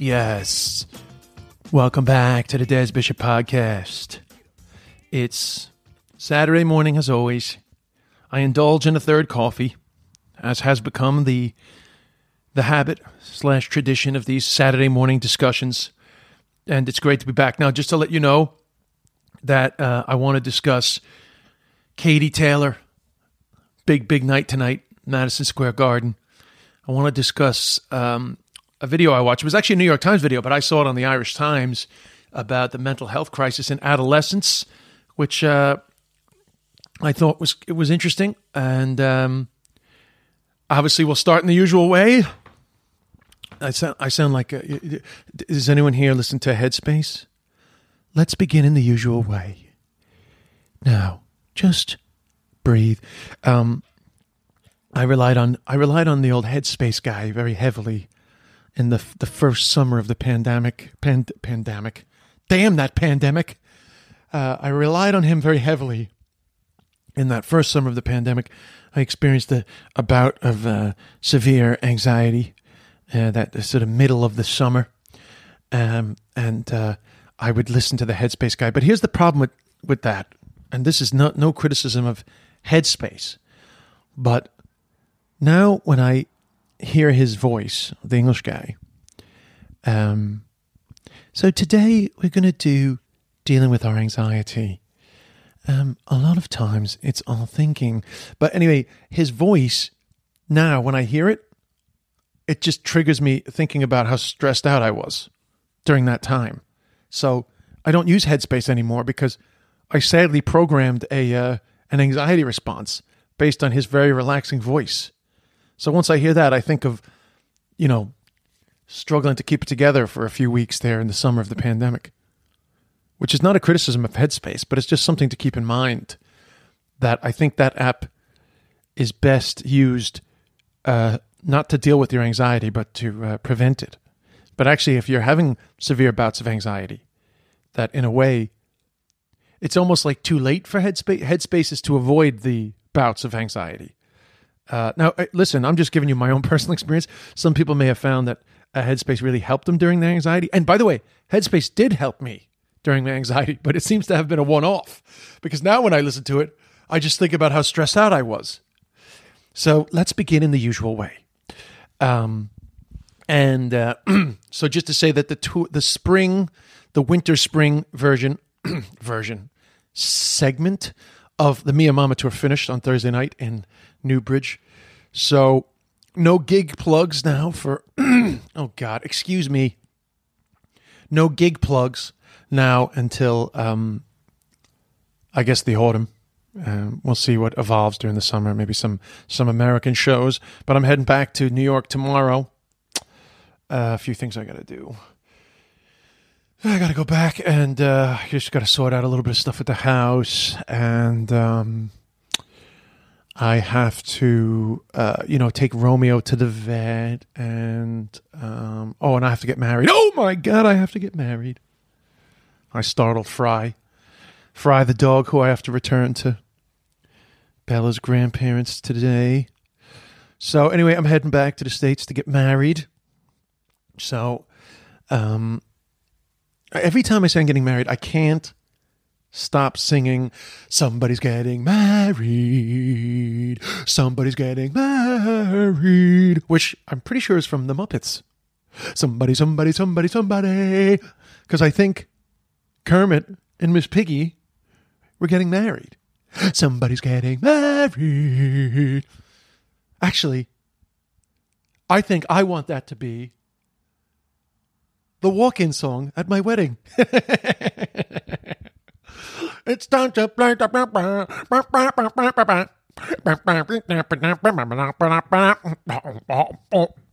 Yes. Welcome back to the Des Bishop Podcast. It's Saturday morning, as always. I indulge in a third coffee, as has become the the habit slash tradition of these Saturday morning discussions. And it's great to be back. Now, just to let you know that uh, I want to discuss Katie Taylor. Big, big night tonight, Madison Square Garden. I want to discuss um, a video I watched. It was actually a New York Times video, but I saw it on the Irish Times about the mental health crisis in adolescence, which uh, I thought was it was interesting. And um, obviously, we'll start in the usual way. I sound I sound like a, does anyone here listen to Headspace? Let's begin in the usual way. Now, just breathe. Um, I relied on I relied on the old Headspace guy very heavily in the the first summer of the pandemic. Pand, pandemic, damn that pandemic. Uh, I relied on him very heavily in that first summer of the pandemic. I experienced a, a bout of uh, severe anxiety. Uh, that sort of middle of the summer, um, and uh, I would listen to the Headspace guy. But here's the problem with with that, and this is not no criticism of Headspace, but now when I hear his voice, the English guy. Um, so today we're going to do dealing with our anxiety. Um, a lot of times it's our thinking, but anyway, his voice now when I hear it, it just triggers me thinking about how stressed out I was during that time. So I don't use Headspace anymore because I sadly programmed a uh, an anxiety response based on his very relaxing voice. So once I hear that, I think of, you know, struggling to keep it together for a few weeks there in the summer of the pandemic, which is not a criticism of Headspace, but it's just something to keep in mind that I think that app is best used uh, not to deal with your anxiety, but to uh, prevent it. But actually, if you're having severe bouts of anxiety, that in a way, it's almost like too late for Headspace. Headspace is to avoid the bouts of anxiety. Uh, now, uh, listen, I'm just giving you my own personal experience. Some people may have found that a Headspace really helped them during their anxiety. And by the way, Headspace did help me during my anxiety, but it seems to have been a one off because now when I listen to it, I just think about how stressed out I was. So let's begin in the usual way. Um, and uh, so just to say that the two, the spring, the winter spring version version segment of the Mia Mama tour finished on Thursday night in Newbridge. So no gig plugs now for oh god, excuse me. No gig plugs now until um, I guess the autumn. Um, we'll see what evolves during the summer. Maybe some some American shows. But I'm heading back to New York tomorrow. Uh, a few things I got to do. I got to go back and uh, just got to sort out a little bit of stuff at the house, and um, I have to, uh, you know, take Romeo to the vet, and um, oh, and I have to get married. Oh my God, I have to get married. I startled Fry, Fry the dog, who I have to return to Bella's grandparents today. So anyway, I'm heading back to the states to get married. So, um, every time I say I'm getting married, I can't stop singing somebody's getting married. Somebody's getting married which i'm pretty sure is from the muppets. Somebody somebody somebody somebody. Because i think kermit and miss piggy were getting married. Somebody's getting married. Actually i think i want that to be the walk-in song at my wedding It's time to play the.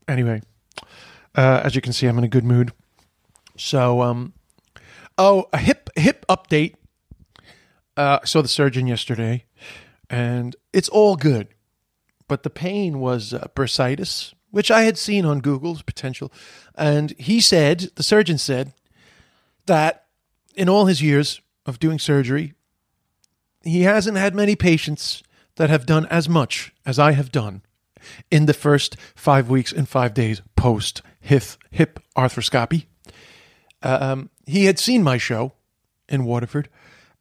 Anyway, uh, as you can see, I'm in a good mood. So, um, oh, a hip hip update. Uh, I saw the surgeon yesterday, and it's all good, but the pain was uh, bursitis, which I had seen on Google's potential, and he said the surgeon said that in all his years of doing surgery, he hasn't had many patients that have done as much as I have done in the first five weeks and five days post hip, arthroscopy. Um, he had seen my show in Waterford,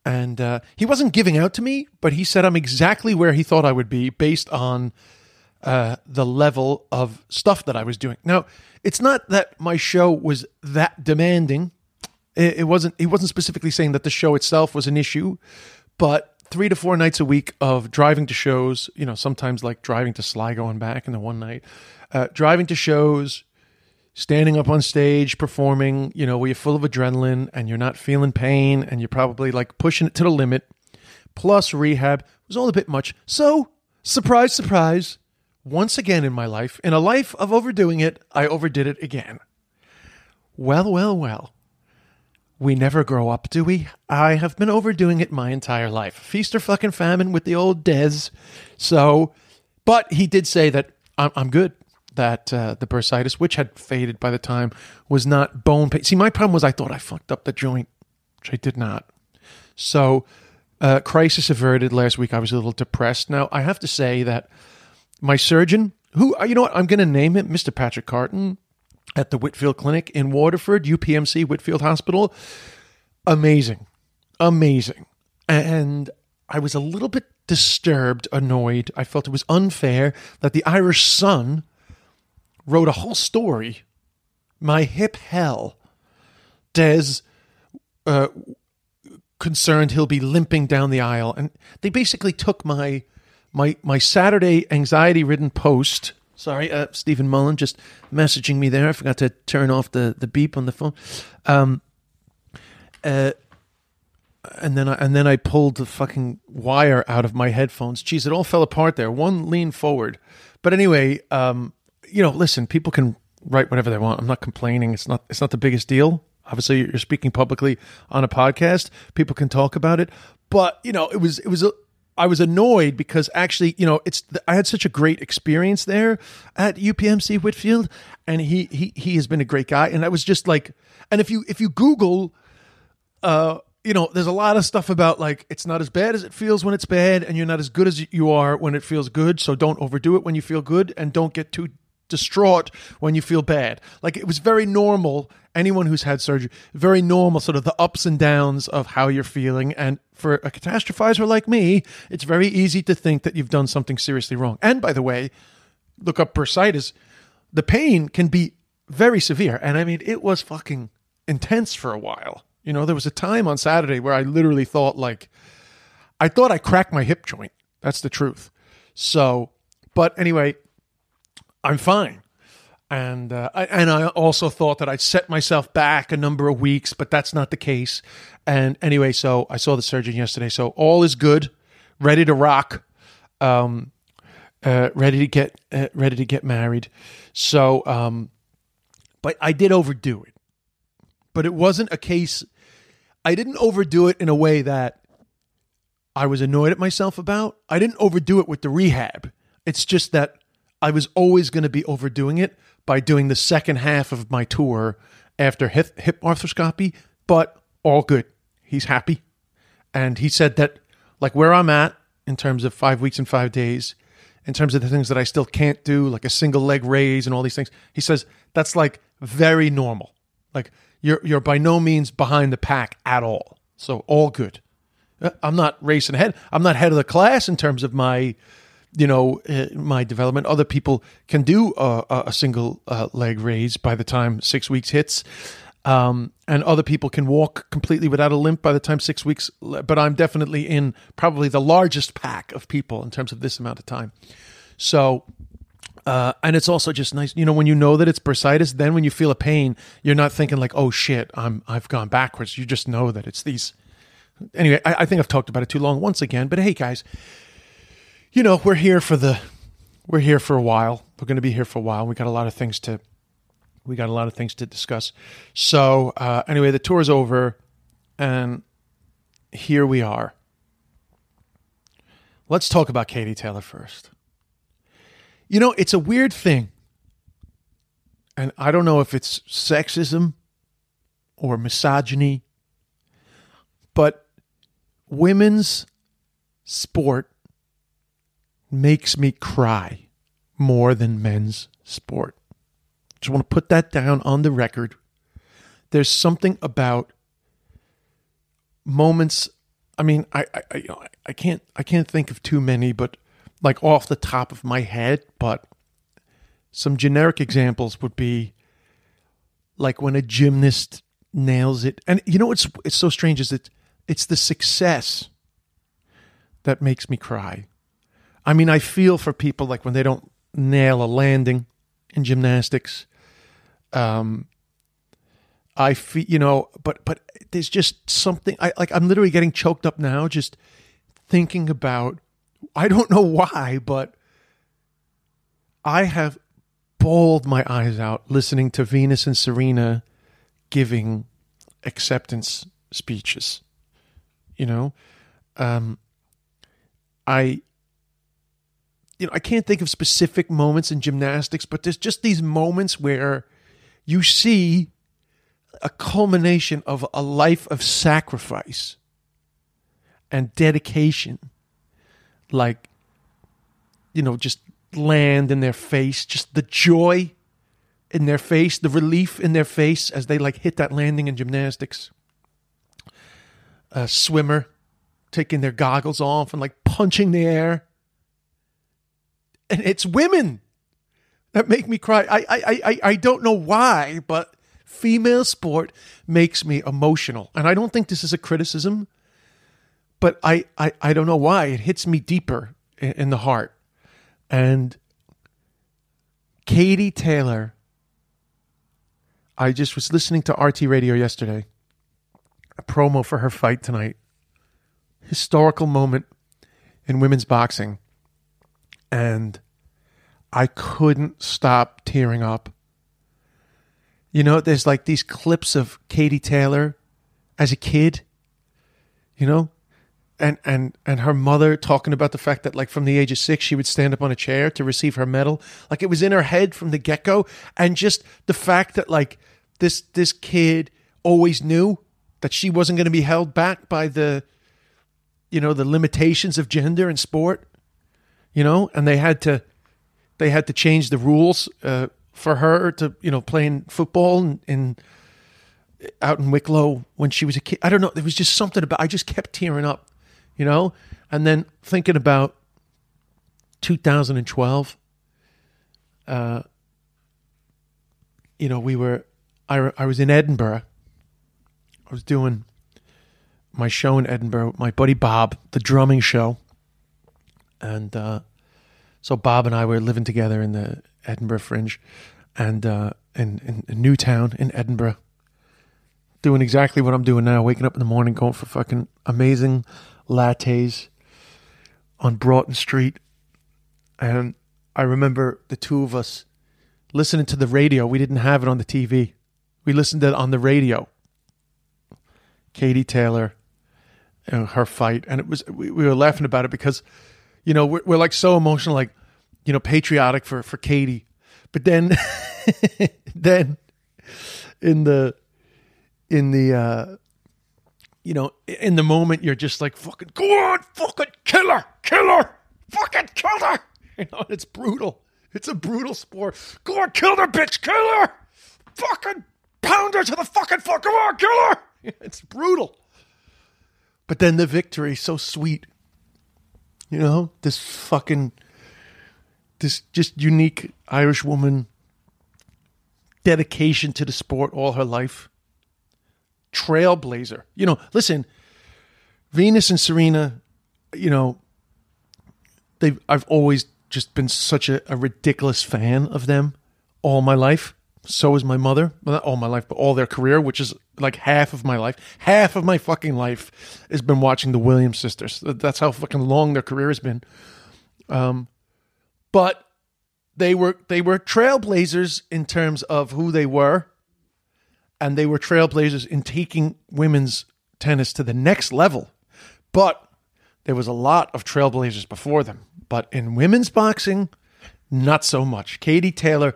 and uh, he wasn't giving out to me, but he said I'm exactly where he thought I would be based on uh, the level of stuff that I was doing. Now, it's not that my show was that demanding. It, it wasn't. He wasn't specifically saying that the show itself was an issue, but three to four nights a week of driving to shows. You know, sometimes like driving to Sligo and back in the one night, uh, driving to shows, standing up on stage, performing. You know, where you're full of adrenaline and you're not feeling pain and you're probably like pushing it to the limit. Plus rehab was all a bit much. So surprise, surprise. Once again in my life, in a life of overdoing it, I overdid it again. Well, well, well. We never grow up, do we? I have been overdoing it my entire life. Feast or fucking famine with the old Des. So, but he did say that I'm, I'm good. That uh, the bursitis, which had faded by the time, was not bone pain. See, my problem was I thought I fucked up the joint, which I did not. So, uh, crisis averted. Last week I was a little depressed. Now I have to say that my surgeon, who you know what, I'm going to name him, Mr. Patrick Carton, at the Whitfield Clinic in Waterford, UPMC Whitfield Hospital. Amazing. Amazing. And I was a little bit disturbed, annoyed. I felt it was unfair that the Irish Sun wrote a whole story. My hip hell. Des uh, concerned he'll be limping down the aisle. And they basically took my my my Saturday anxiety ridden post Sorry, uh, Stephen Mullen just messaging me there. I forgot to turn off the, the beep on the phone. Um, uh, and then I, and then I pulled the fucking wire out of my headphones. Jeez, it all fell apart there. One lean forward, but anyway, um, you know, listen, people can write whatever they want. I'm not complaining. It's not it's not the biggest deal. Obviously, you're speaking publicly on a podcast. People can talk about it, but you know, it was it was a, I was annoyed because actually, you know, it's I had such a great experience there at UPMC Whitfield, and he he he has been a great guy, and I was just like, and if you if you Google, uh, you know, there's a lot of stuff about like it's not as bad as it feels when it's bad, and you're not as good as you are when it feels good. So don't overdo it when you feel good, and don't get too distraught when you feel bad. Like it was very normal. Anyone who's had surgery, very normal, sort of the ups and downs of how you're feeling. And for a catastrophizer like me, it's very easy to think that you've done something seriously wrong. And by the way, look up bursitis. The pain can be very severe. And I mean, it was fucking intense for a while. You know, there was a time on Saturday where I literally thought, like, I thought I cracked my hip joint. That's the truth. So, but anyway, I'm fine. And uh, I, and I also thought that I'd set myself back a number of weeks, but that's not the case. And anyway, so I saw the surgeon yesterday. So all is good, ready to rock, um, uh, ready to get uh, ready to get married. So, um, but I did overdo it. But it wasn't a case. I didn't overdo it in a way that I was annoyed at myself about. I didn't overdo it with the rehab. It's just that I was always going to be overdoing it by doing the second half of my tour after hip, hip arthroscopy, but all good. He's happy. And he said that, like where I'm at in terms of five weeks and five days, in terms of the things that I still can't do, like a single leg raise and all these things, he says that's like very normal. Like you're, you're by no means behind the pack at all. So all good. Uh, I'm not racing ahead. I'm not head of the class in terms of my you know uh, my development other people can do a, a single uh, leg raise by the time six weeks hits um, and other people can walk completely without a limp by the time six weeks but i'm definitely in probably the largest pack of people in terms of this amount of time so uh, and it's also just nice, you know, when you know that it's bursitis, then when you feel a pain, you're not thinking like, "Oh shit, I'm I've gone backwards." You just know that it's these anyway, I, I think I've talked about it too long once again. But hey, guys, you know we're here for the we're here for a while. We're going to be here for a while. We got a lot of things to we got a lot of things to discuss. So uh, anyway, the tour is over, and here we are. Let's talk about Katie Taylor first. You know, it's a weird thing. And I don't know if it's sexism or misogyny, but women's sport makes me cry more than men's sport. Just want to put that down on the record. There's something about moments. I mean, I I, I, I can't I can't think of too many, but like off the top of my head, but some generic examples would be like when a gymnast nails it. And you know what's it's so strange is that it's the success that makes me cry. I mean, I feel for people like when they don't nail a landing in gymnastics. Um, I feel, you know, but but there's just something. I like. I'm literally getting choked up now just thinking about. I don't know why, but I have bawled my eyes out listening to Venus and Serena giving acceptance speeches. You know, um, I you know, I can't think of specific moments in gymnastics, but there's just these moments where you see a culmination of a life of sacrifice and dedication. Like, you know, just land in their face, just the joy in their face, the relief in their face as they like hit that landing in gymnastics. A swimmer taking their goggles off and like punching the air and it's women that make me cry. I, I, I, I don't know why, but female sport makes me emotional. And I don't think this is a criticism, but I, I, I don't know why. It hits me deeper in, in the heart. And Katie Taylor, I just was listening to RTE Radio yesterday, a promo for her fight tonight. Historical moment in women's boxing and I couldn't stop tearing up. You know, there's like these clips of Katie Taylor as a kid, you know, and and and her mother talking about the fact that like from the age of 6 she would stand up on a chair to receive her medal. Like it was in her head from the get-go and just the fact that like this this kid always knew that she wasn't going to be held back by the you know, the limitations of gender and sport you know, and they had to they had to change the rules uh, for her to you know playing football in, in out in Wicklow when she was a kid. I don't know. There was just something about. I just kept tearing up, you know, and then thinking about 2012. Uh, you know, we were. I I was in Edinburgh. I was doing my show in Edinburgh. with My buddy Bob, the drumming show and uh, so Bob and I were living together in the Edinburgh Fringe, and uh, in, in, New Town in Edinburgh, doing exactly what I'm doing now. Waking up in the morning, going for fucking amazing lattes on Broughton Street, and I remember the two of us listening to the radio. We didn't have it on the TV. We listened to it on the radio. Katie Taylor, her fight, and it was we, we were laughing about it because you know, we're, we're like so emotional, like, you know, patriotic for, for Katie. But then, then in the, in the, uh, you know, in the moment, you're just like, fucking, go on, fucking kill her, kill her, fucking kill her. You know, it's brutal. It's a brutal sport. Go on, kill her, bitch, kill her. Fucking pound her to the fucking fuck. Come on, kill her. It's brutal. But then the victory, so sweet. You know, this fucking, this just unique Irish woman, dedication to the sport all her life, trailblazer. You know, listen, Venus and Serena, you know, they've I've always just been such a, a ridiculous fan of them all my life. So is my mother. Not all my life, but all their career, which is like half of my life. Half of my fucking life has been watching the Williams sisters. That's how fucking long their career has been. Um, but they were they were trailblazers in terms of who they were, and they were trailblazers in taking women's tennis to the next level. But there was a lot of trailblazers before them. But in women's boxing, not so much. Katie Taylor,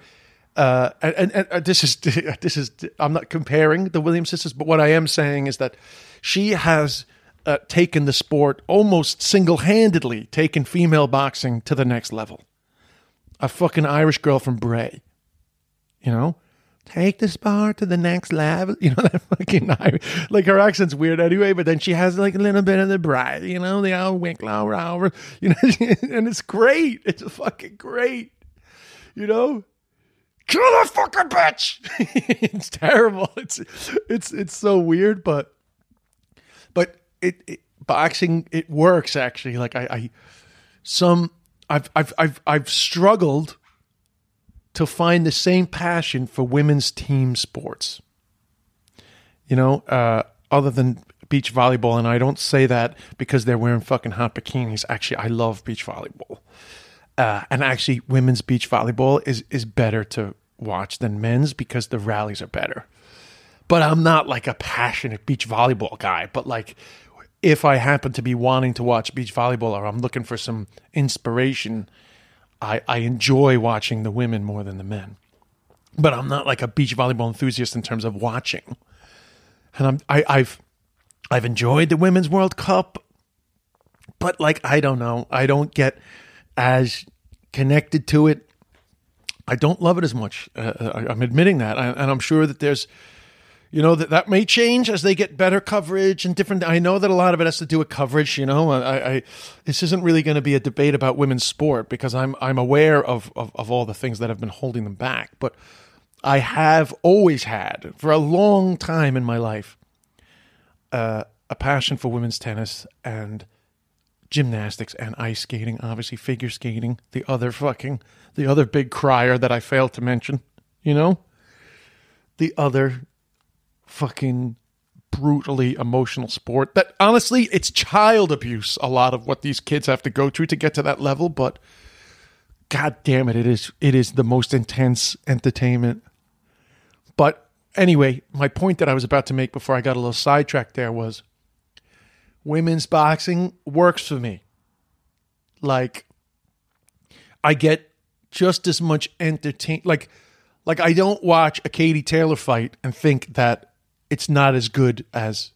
uh, and, and, and uh, this is this is I'm not comparing the Williams sisters, but what I am saying is that she has uh, taken the sport almost single handedly, taken female boxing to the next level. A fucking Irish girl from Bray, you know, take the sport to the next level. You know that fucking Irish, like her accent's weird anyway, but then she has like a little bit of the Bray, you know, the old Wicklow you know, and it's great. It's fucking great, you know kill that fucking bitch. it's terrible. It's it's it's so weird, but but it, it boxing it works actually. Like I, I some I've I've I've I've struggled to find the same passion for women's team sports. You know, uh, other than beach volleyball, and I don't say that because they're wearing fucking hot bikinis. Actually, I love beach volleyball. Uh, and actually, women's beach volleyball is is better to watch than men's because the rallies are better. But I'm not like a passionate beach volleyball guy. But like, if I happen to be wanting to watch beach volleyball or I'm looking for some inspiration, I, I enjoy watching the women more than the men. But I'm not like a beach volleyball enthusiast in terms of watching. And I'm I, I've I've enjoyed the women's World Cup, but like I don't know, I don't get as connected to it. I don't love it as much. Uh, uh I, am admitting that, and I'm sure that there's, you know, that that may change as they get better coverage and different. I know that a lot of it has to do with coverage. You know, I, I this isn't really going to be a debate about women's sport because I'm I'm aware of, of of all the things that have been holding them back, but I have always had for a long time in my life uh, a passion for women's tennis and gymnastics and ice skating, obviously figure skating, the other fucking the other big crier that I failed to mention, you know? The other fucking brutally emotional sport that honestly it's child abuse a lot of what these kids have to go through to get to that level, but god damn it it is it is the most intense entertainment. But anyway, my point that I was about to make before I got a little sidetracked there was women's boxing works for me. Like, I get just as much entertain. Like, like I don't watch a Katie Taylor fight and think that it's not as good as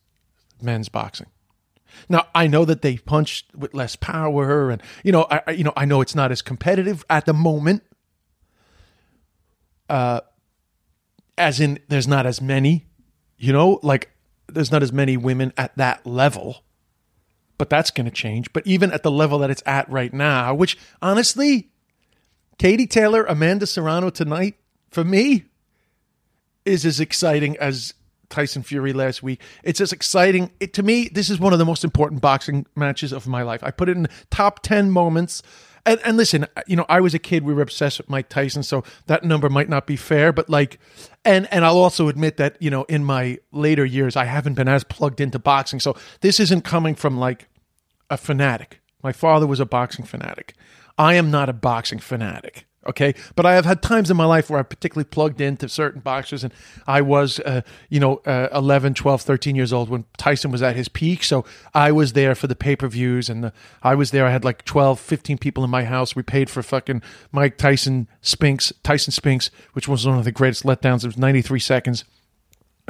men's boxing. Now I know that they punch with less power, and you know, I you know I know it's not as competitive at the moment. Uh, as in, there's not as many, you know, like there's not as many women at that level but that's going to change. But even at the level that it's at right now, which honestly, Katie Taylor, Amanda Serrano tonight, for me, is as exciting as Tyson Fury last week. It's as exciting. It, to me, this is one of the most important boxing matches of my life. I put it in top 10 moments. And, and listen, you know, I was a kid. We were obsessed with Mike Tyson, so that number might not be fair. But like, and and I'll also admit that you know, in my later years, I haven't been as plugged into boxing. So this isn't coming from like a fanatic. My father was a boxing fanatic. I am not a boxing fanatic. Okay. But I have had times in my life where I particularly plugged into certain boxers and I was, uh, you know, uh, 11, 12, 13 years old when Tyson was at his peak. So I was there for the pay per views and the, I was there. I had like 12, 15 people in my house. We paid for fucking Mike Tyson Spinks, Tyson Spinks, which was one of the greatest letdowns. It was 93 seconds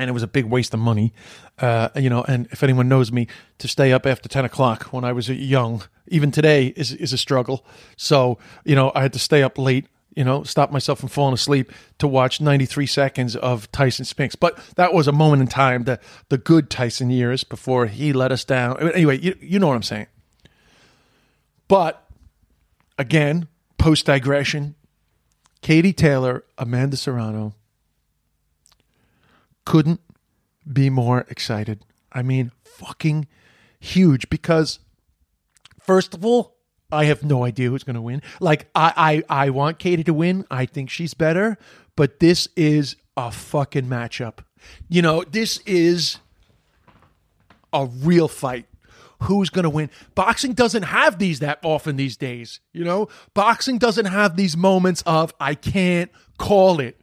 and it was a big waste of money. Uh, you know, and if anyone knows me, to stay up after ten o'clock when I was young, even today is is a struggle. So you know, I had to stay up late. You know, stop myself from falling asleep to watch 93 seconds of Tyson Spinks. But that was a moment in time, the the good Tyson years before he let us down. Anyway, you you know what I'm saying. But again, post digression, Katie Taylor, Amanda Serrano, couldn't be more excited. I mean, fucking huge because first of all, I have no idea who's going to win. Like I, I I want Katie to win. I think she's better, but this is a fucking matchup. You know, this is a real fight. Who's going to win? Boxing doesn't have these that often these days. You know, boxing doesn't have these moments of, I can't call it.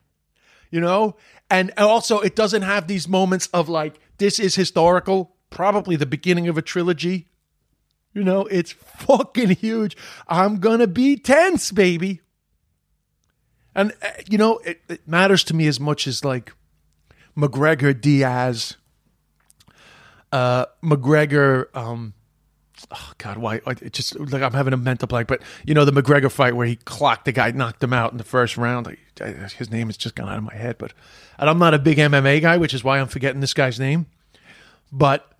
You know, and also it doesn't have these moments of like, this is historical, probably the beginning of a trilogy. You know, it's fucking huge. I'm going to be tense, baby. And, uh, you know, it, it matters to me as much as like McGregor Diaz, uh, McGregor, um, oh God, why? It just like I'm having a mental blank. But you know the McGregor fight where he clocked the guy, knocked him out in the first round. His name has just gone out of my head. But and I'm not a big MMA guy, which is why I'm forgetting this guy's name. But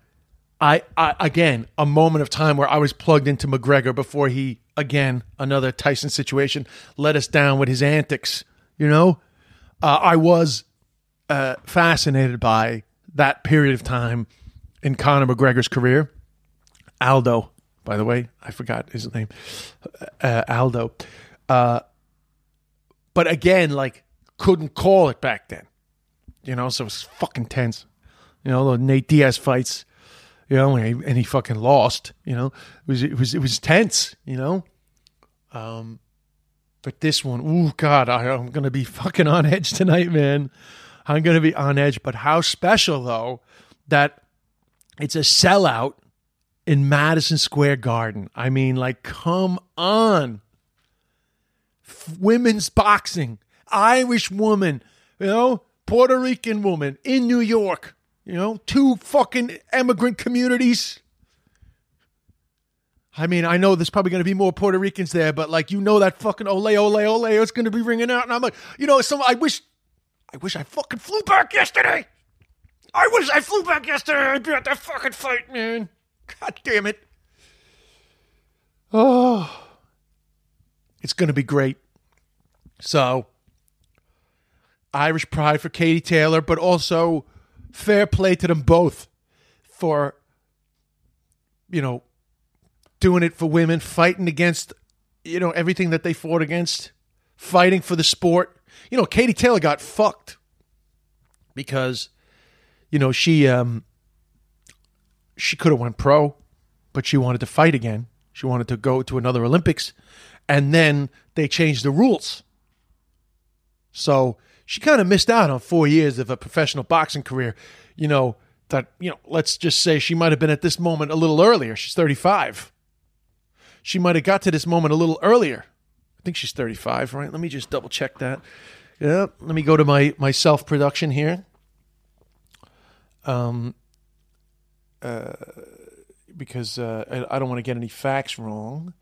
I, I again a moment of time where I was plugged into McGregor before he again another Tyson situation let us down with his antics. You know, uh, I was uh, fascinated by that period of time in Conor McGregor's career. Aldo, by the way, I forgot his name. Uh, Aldo. Uh, but again, like, couldn't call it back then. You know, so it was fucking tense. You know, the Nate Diaz fights, you know, and he, and he fucking lost, you know. It was it was it was tense, you know. Um but this one, oh god, I, I'm to be fucking on edge tonight, man. I'm to be on edge, but how special though that it's a sellout in Madison Square Garden. I mean, like, come on. F- women's boxing, Irish woman, you know, Puerto Rican woman in New York, you know, two fucking immigrant communities. I mean, I know there's probably going to be more Puerto Ricans there, but like, you know, that fucking ole, ole, ole is going to be ringing out. And I'm like, you know, some, I wish, I wish I fucking flew back yesterday. I wish I flew back yesterday. I'd be at that fucking fight, man. God damn it. Oh, it's going to be great. So, Irish pride for Katie Taylor, but also fair play to them both for, you know, doing it for women, fighting against, you know, everything that they fought against, fighting for the sport. You know, Katie Taylor got fucked because, you know, she um she could have went pro, but she wanted to fight again. She wanted to go to another Olympics, and then they changed the rules. So she kind of missed out on four years of a professional boxing career. You know that you know. Let's just say she might have been at this moment a little earlier. She's thirty five. She might have got to this moment a little earlier. I think she's thirty five, right? Let me just double check that. Yeah, let me go to my my self production here. Um, uh, because uh, I, don't want to get any facts wrong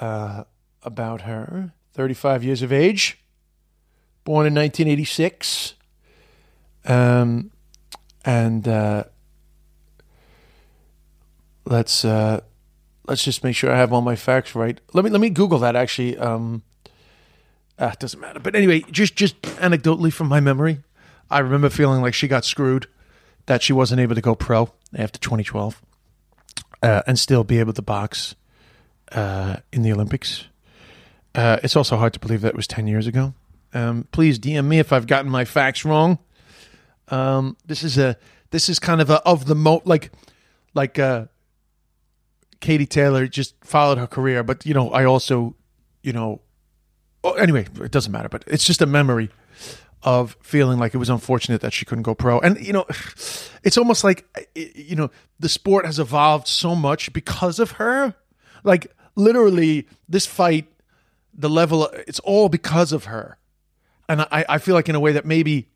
uh, about her. 35 years of age, born in 1986. Um, and uh, let's uh, let's just make sure I have all my facts right. Let me let me Google that actually. Um, ah, doesn't matter. But anyway, just just anecdotally from my memory, I remember feeling like she got screwed, that she wasn't able to go pro after 2012 uh, and still be able to box uh, in the Olympics. Uh, it's also hard to believe that was 10 years ago. Um, please DM me if I've gotten my facts wrong. Um, this is a this is kind of a of the mo like like uh, Katie Taylor just followed her career, but you know I also you know oh, anyway it doesn't matter, but it's just a memory of feeling like it was unfortunate that she couldn't go pro. And, you know, it's almost like, eh, eh, you know, the sport has evolved so much because of her. Like, literally, this fight, the level, it's all because of her. And I, I feel like in a way that maybe,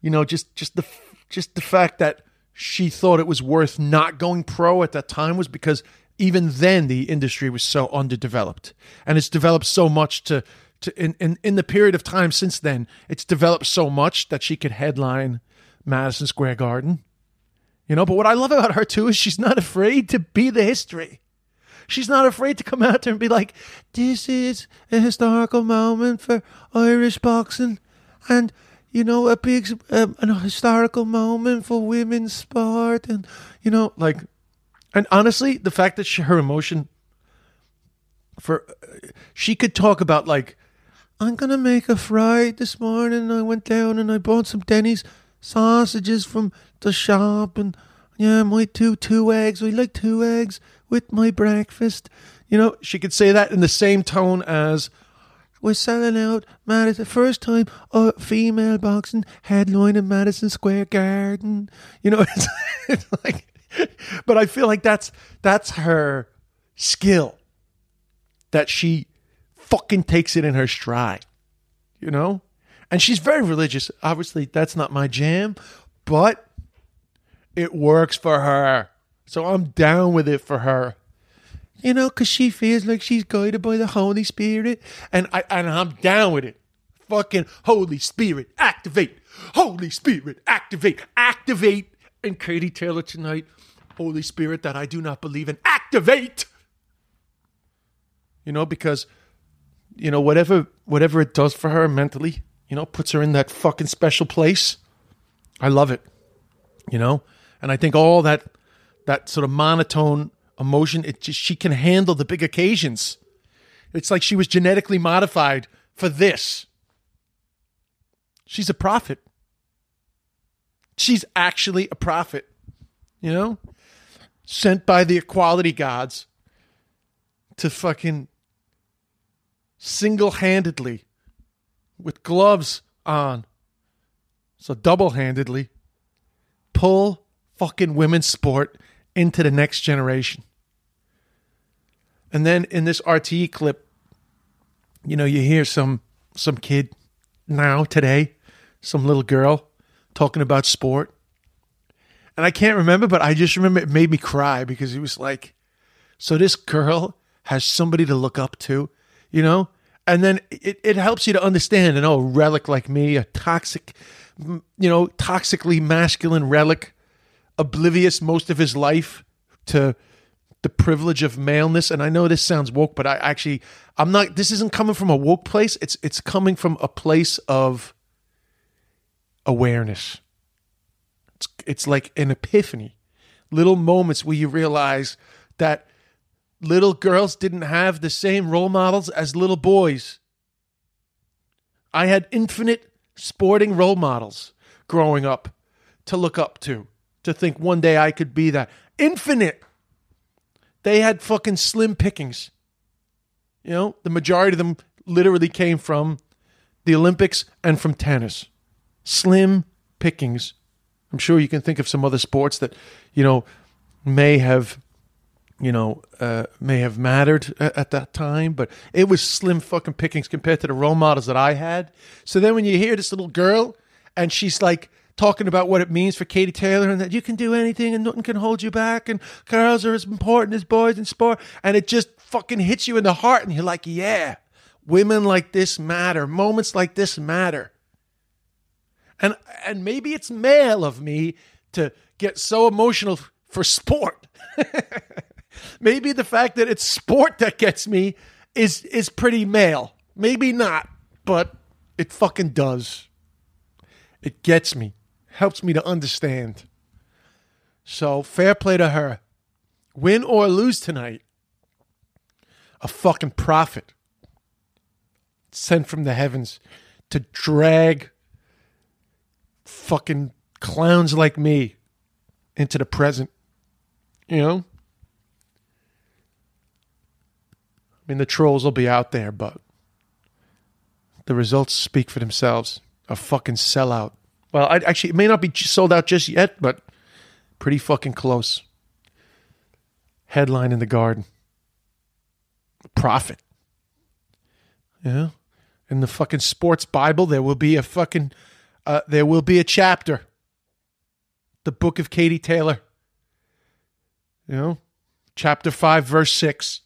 you know, just, just the, just the fact that she thought it was worth not going pro at that time was because even then the industry was so underdeveloped and it's developed so much to to, in, in, in the period of time since then, it's developed so much that she could headline Madison Square Garden. You know, but what I love about her too is she's not afraid to be the history. She's not afraid to come out there and be like, this is a historical moment for Irish boxing and, you know, a big, um, an historical moment for women's sport. And, you know, like, and honestly, the fact that she, her emotion for, she could talk about like I'm gonna make a fry this morning. I went down and I bought some Denny's sausages from the shop, and yeah, I do two eggs. We like two eggs with my breakfast. You know, she could say that in the same tone as we're selling out Madison. First time a female boxing headline in Madison Square Garden. You know, it's, it's like, but I feel like that's that's her skill. That she fucking takes it in her stride. You know, and she's very religious. Obviously, that's not my jam, but it works for her. So I'm down with it for her you know, because she feels like she's guided by the Holy Spirit, and I and I'm down with it. Fucking Holy Spirit, activate! Holy Spirit, activate! Activate! And Katie Taylor tonight, Holy Spirit that I do not believe in, activate! You know, because you know whatever whatever it does for her mentally, you know, puts her in that fucking special place. I love it. You know, and I think all that that sort of monotone emotion. It just, she can handle the big occasions. It's like she was genetically modified for this. She's a prophet. She's actually a prophet, you know, sent by the equality gods to fucking single handedly with gloves on, so double handedly, pull fucking women's sport into the next generation. And then in this RTE clip, you know, you hear some some kid now today, some little girl talking about sport. And I can't remember, but I just remember it made me cry because it was like, so this girl has somebody to look up to, you know? And then it, it helps you to understand an old relic like me, a toxic, you know, toxically masculine relic, oblivious most of his life to the privilege of maleness. And i know this sounds woke but i actually i'm not this isn't coming from a woke place. It's it's coming from a place of awareness. It's it's like an epiphany little moments where you realize that little girls didn't have the same role models as little boys i had infinite sporting role models growing up to look up to to think one day i could be that infinite they had fucking slim pickings. You know, the majority of them literally came from the Olympics and from tennis. Slim pickings. I'm sure you can think of some other sports that, you know, may have, you know, uh, may have mattered at, at that time, but it was slim fucking pickings compared to the role models that I had. So then when you hear this little girl and she's like, talking about what it means for Katie Taylor and that you can do anything and nothing can hold you back and girls are as important as boys in sport. And it just fucking hits you in the heart and you're like, yeah, women like this matter. Moments like this matter. And and maybe it's male of me to get so emotional for sport. maybe the fact that it's sport that gets me is is pretty male. Maybe not, but it fucking does. It gets me helps me to understand. So fair play to her. Win or lose tonight, a fucking prophet sent from the heavens to drag fucking clowns like me into the present. You know? I mean, the trolls will be out there, but the results speak for themselves. A fucking sellout. Well, I, actually, it may not be sold out just yet, but pretty fucking close. Headline in the garden. Prophet. Yeah. In the fucking sports Bible, there will be a fucking, uh, there will be a chapter. The book of Katie Taylor. You know, chapter 5, verse 6.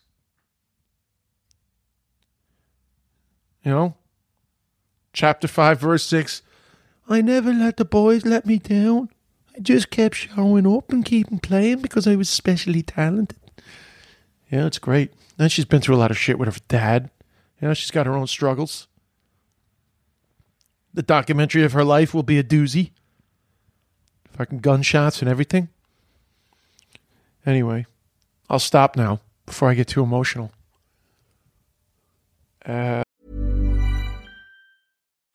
You know, chapter 5, verse 6 I never let the boys let me down. I just kept showing up and keeping playing because I was specially talented. Yeah, it's great. And she's been through a lot of shit with her dad. You know, she's got her own struggles. The documentary of her life will be a doozy. Fucking gunshots and everything. Anyway, I'll stop now before I get too emotional. Uh,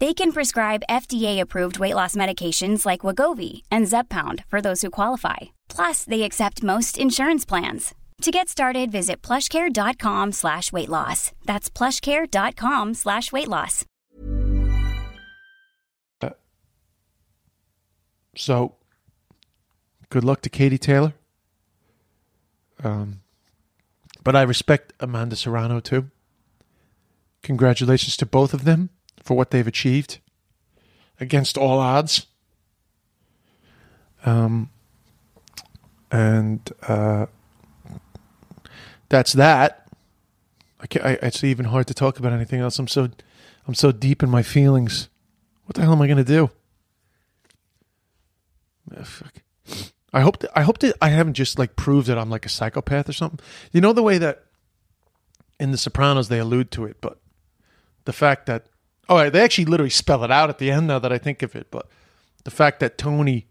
They can prescribe FDA-approved weight loss medications like Wegovy and Zepbound for those who qualify. Plus, they accept most insurance plans. To get started, visit plushcare.com slash weight loss. That's plushcare.com slash weight loss. So, good luck to Katie Taylor. Um, but I respect Amanda Serrano too. Congratulations to both of them for what they've achieved against all odds. Um, and uh, that's that. I, can't, I it's even hard to talk about anything else. I'm so I'm so deep in my feelings. What the hell am I to do? Ah, fuck. I hope that, I hope that I haven't just like proved that I'm like a psychopath or something. You know the way that in The Sopranos they allude to it, but the fact that oh they actually literally spell it out at the end now that I think of it, but the fact that Tony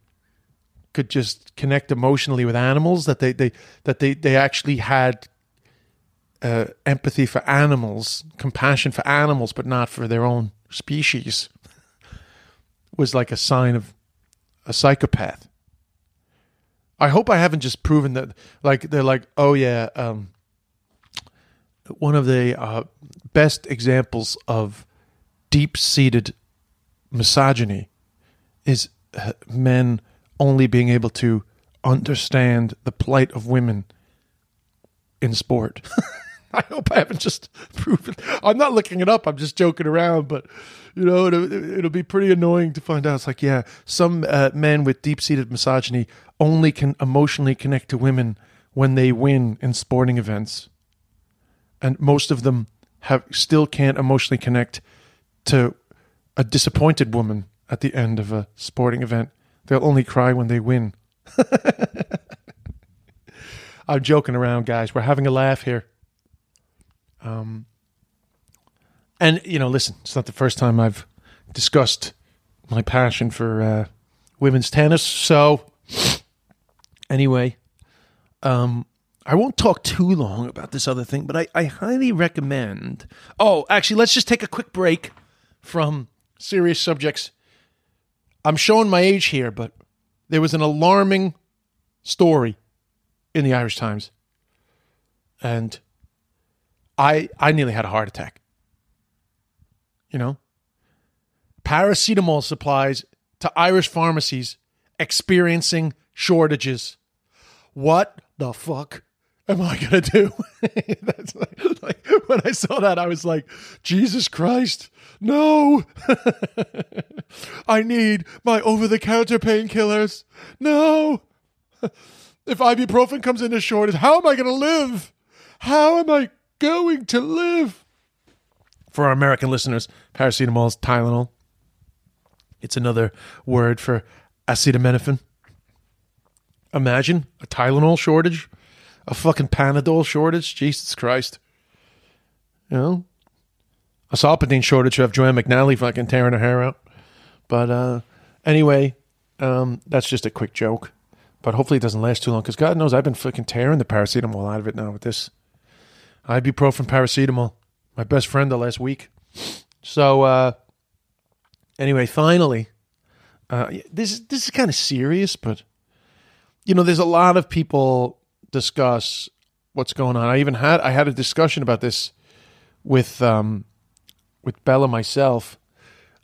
could just connect emotionally with animals that they they that they they actually had uh, empathy for animals, compassion for animals, but not for their own species, was like a sign of a psychopath. I hope I haven't just proven that. Like they're like, oh yeah, um, one of the uh, best examples of deep-seated misogyny is uh, men only being able to understand the plight of women in sport. I hope I haven't just proven. I'm not looking it up. I'm just joking around, but you know, it'll, it'll be pretty annoying to find out. It's like, yeah, some uh, men with deep-seated misogyny only can emotionally connect to women when they win in sporting events, and most of them have still can't emotionally connect to a disappointed woman at the end of a sporting event. They'll only cry when they win. I'm joking around, guys. We're having a laugh here. Um, and you know, listen, it's not the first time I've discussed my passion for uh, women's tennis. So, anyway, um, I won't talk too long about this other thing, but I, I highly recommend. Oh, actually, let's just take a quick break from serious subjects. I'm showing my age here, but there was an alarming story in the Irish Times, and I I nearly had a heart attack. You know, paracetamol supplies to Irish pharmacies experiencing shortages. What the fuck am I gonna do? That's like, like when I saw that, I was like, Jesus Christ, no! I need my over-the-counter painkillers. No! If ibuprofen comes into shortage, how am I gonna live? How am I going to live? For our American listeners, paracetamol is Tylenol. It's another word for acetaminophen. Imagine a Tylenol shortage, a fucking Panadol shortage. Jesus Christ. You know? A Solpadeine shortage of Joanne McNally fucking tearing her hair out. But uh, anyway, um, that's just a quick joke. But hopefully it doesn't last too long because God knows I've been fucking tearing the paracetamol out of it now with this ibuprofen paracetamol. My best friend the last week. So uh, anyway, finally, uh, this this is kind of serious, but you know, there's a lot of people discuss what's going on. I even had I had a discussion about this with um, with Bella myself.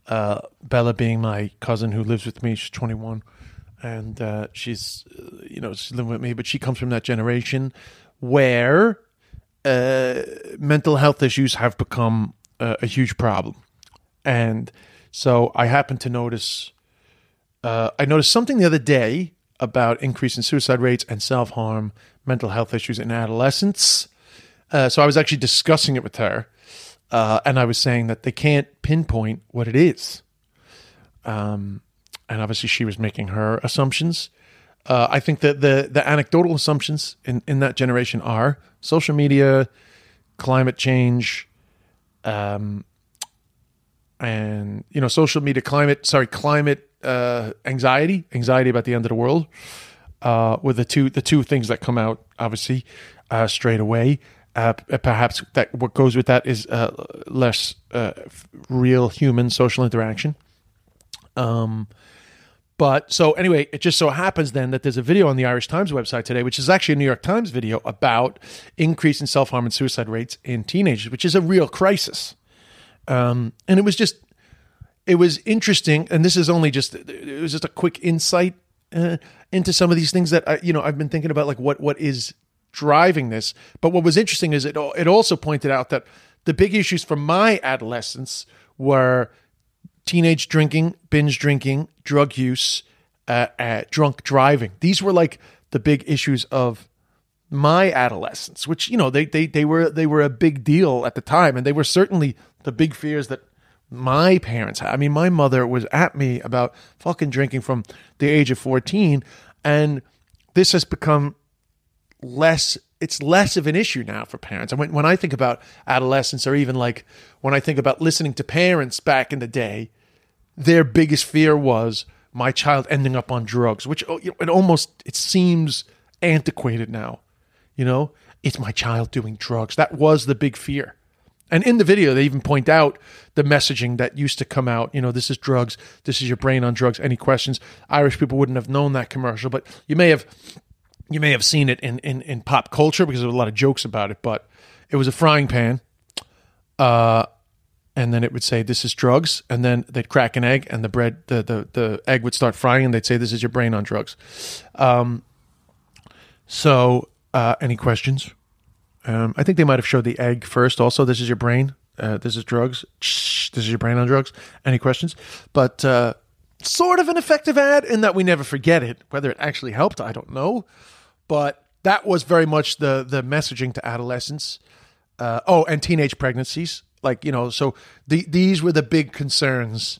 Uh, Bella being my cousin who lives with me. She's 21, and uh, she's uh, you know she's living with me, but she comes from that generation where uh, mental health issues have become uh, a huge problem. and so I happened to notice. Uh, I noticed something the other day about increase in suicide rates and self harm, mental health issues in adolescence. Uh, so I was actually discussing it with her, uh, and I was saying that they can't pinpoint what it is. Um, and obviously, she was making her assumptions. Uh, I think that the the anecdotal assumptions in, in that generation are social media, climate change, um, and you know, social media, climate, sorry, climate uh, anxiety, anxiety about the end of the world, uh, were the two the two things that come out obviously uh, straight away. Uh, perhaps that what goes with that is uh, less uh, real human social interaction. Um, but so anyway, it just so happens then that there's a video on the Irish Times website today, which is actually a New York Times video about increase in self harm and suicide rates in teenagers, which is a real crisis. Um, and it was just, it was interesting. And this is only just, it was just a quick insight uh, into some of these things that I, you know I've been thinking about, like what what is driving this. But what was interesting is it it also pointed out that the big issues from my adolescence were teenage drinking, binge drinking, drug use, uh, uh, drunk driving. These were like the big issues of my adolescence, which you know they they they were they were a big deal at the time, and they were certainly the big fears that my parents had. I mean, my mother was at me about fucking drinking from the age of fourteen, and this has become less it's less of an issue now for parents. And when, when I think about adolescence, or even like when I think about listening to parents back in the day, their biggest fear was my child ending up on drugs, which oh, it almost it seems antiquated now. You know, it's my child doing drugs. That was the big fear. And in the video, they even point out the messaging that used to come out. You know, this is drugs. This is your brain on drugs. Any questions? Irish people wouldn't have known that commercial, but you may have you may have seen it in, in, in pop culture because there were a lot of jokes about it, but it was a frying pan. Uh, and then it would say, This is drugs. And then they'd crack an egg and the bread, the, the, the egg would start frying and they'd say, This is your brain on drugs. Um, so, uh, any questions? Um, I think they might have showed the egg first. Also, this is your brain. Uh, this is drugs. Shh, this is your brain on drugs. Any questions? But uh, sort of an effective ad in that we never forget it. Whether it actually helped, I don't know but that was very much the the messaging to adolescents. Uh, oh, and teenage pregnancies. Like you know, so the, these were the big concerns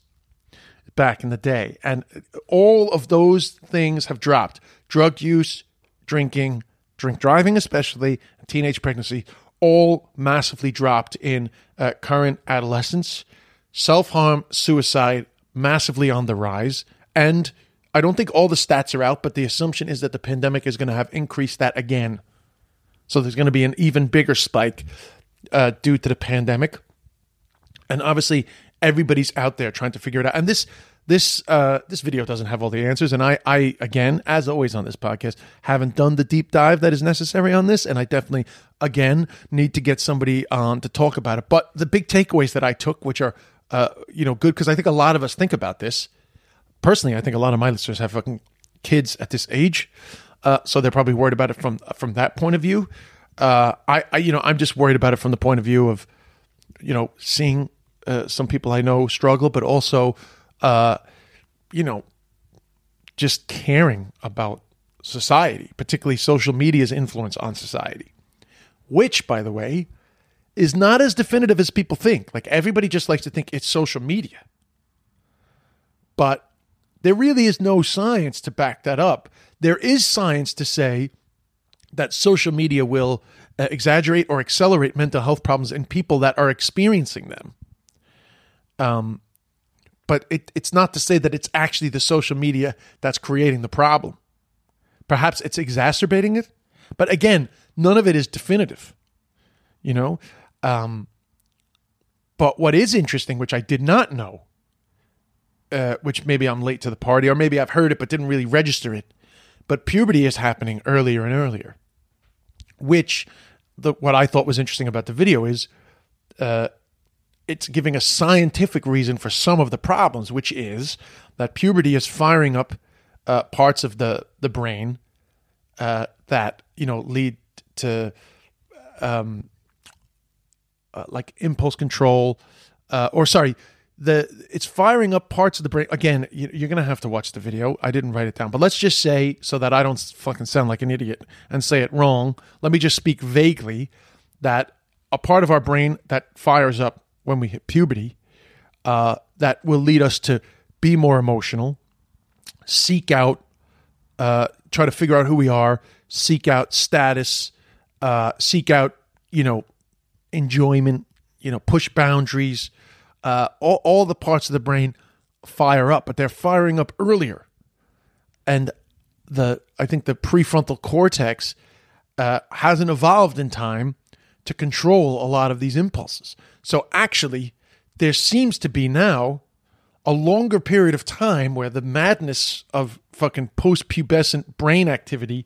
back in the day, and all of those things have dropped. Drug use, drinking, drink driving, especially teenage pregnancy, all massively dropped in uh, current adolescence. Self harm, suicide, massively on the rise, and I don't think all the stats are out, but the assumption is that the pandemic is going to have increased that again. So there's going to be an even bigger spike uh, due to the pandemic, and obviously everybody's out there trying to figure it out. And this this uh, this video doesn't have all the answers, and I I again, as always on this podcast, haven't done the deep dive that is necessary on this, and I definitely again need to get somebody on to talk about it. But the big takeaways that I took, which are uh, you know good, because I think a lot of us think about this personally, I think a lot of my listeners have fucking kids at this age, uh, so they're probably worried about it from from that point of view. Uh, I, I, you know, I'm just worried about it from the point of view of, you know, seeing uh, some people I know struggle, but also, uh, you know, just caring about society, particularly social media's influence on society, which, by the way, is not as definitive as people think. Like everybody just likes to think it's social media. But there really is no science to back that up. There is science to say that social media will uh, exaggerate or accelerate mental health problems in people that are experiencing them. Um, but it, it's not to say that it's actually the social media that's creating the problem. Perhaps it's exacerbating it, but again, none of it is definitive. You know, um, but what is interesting, which I did not know, uh, which maybe I'm late to the party, or maybe I've heard it but didn't really register it. But puberty is happening earlier and earlier, which the what I thought was interesting about the video is uh, it's giving a scientific reason for some of the problems, which is that puberty is firing up uh, parts of the the brain uh, that you know lead to um, uh, like impulse control, uh, or sorry, the it's firing up parts of the brain. Again, you, you're going to have to watch the video. I didn't write it down, but let's just say so that I don't fucking sound like an idiot and say it wrong. Let me just speak vaguely that a part of our brain that fires up when we hit puberty uh, that will lead us to be more emotional, seek out, uh, try to figure out who we are, seek out status, uh, seek out, you know, enjoyment, you know, push boundaries. Uh, all, all the parts of the brain fire up, but they're firing up earlier. And the I think the prefrontal cortex uh, hasn't evolved in time to control a lot of these impulses. So actually, there seems to be now a longer period of time where the madness of fucking post-pubescent brain activity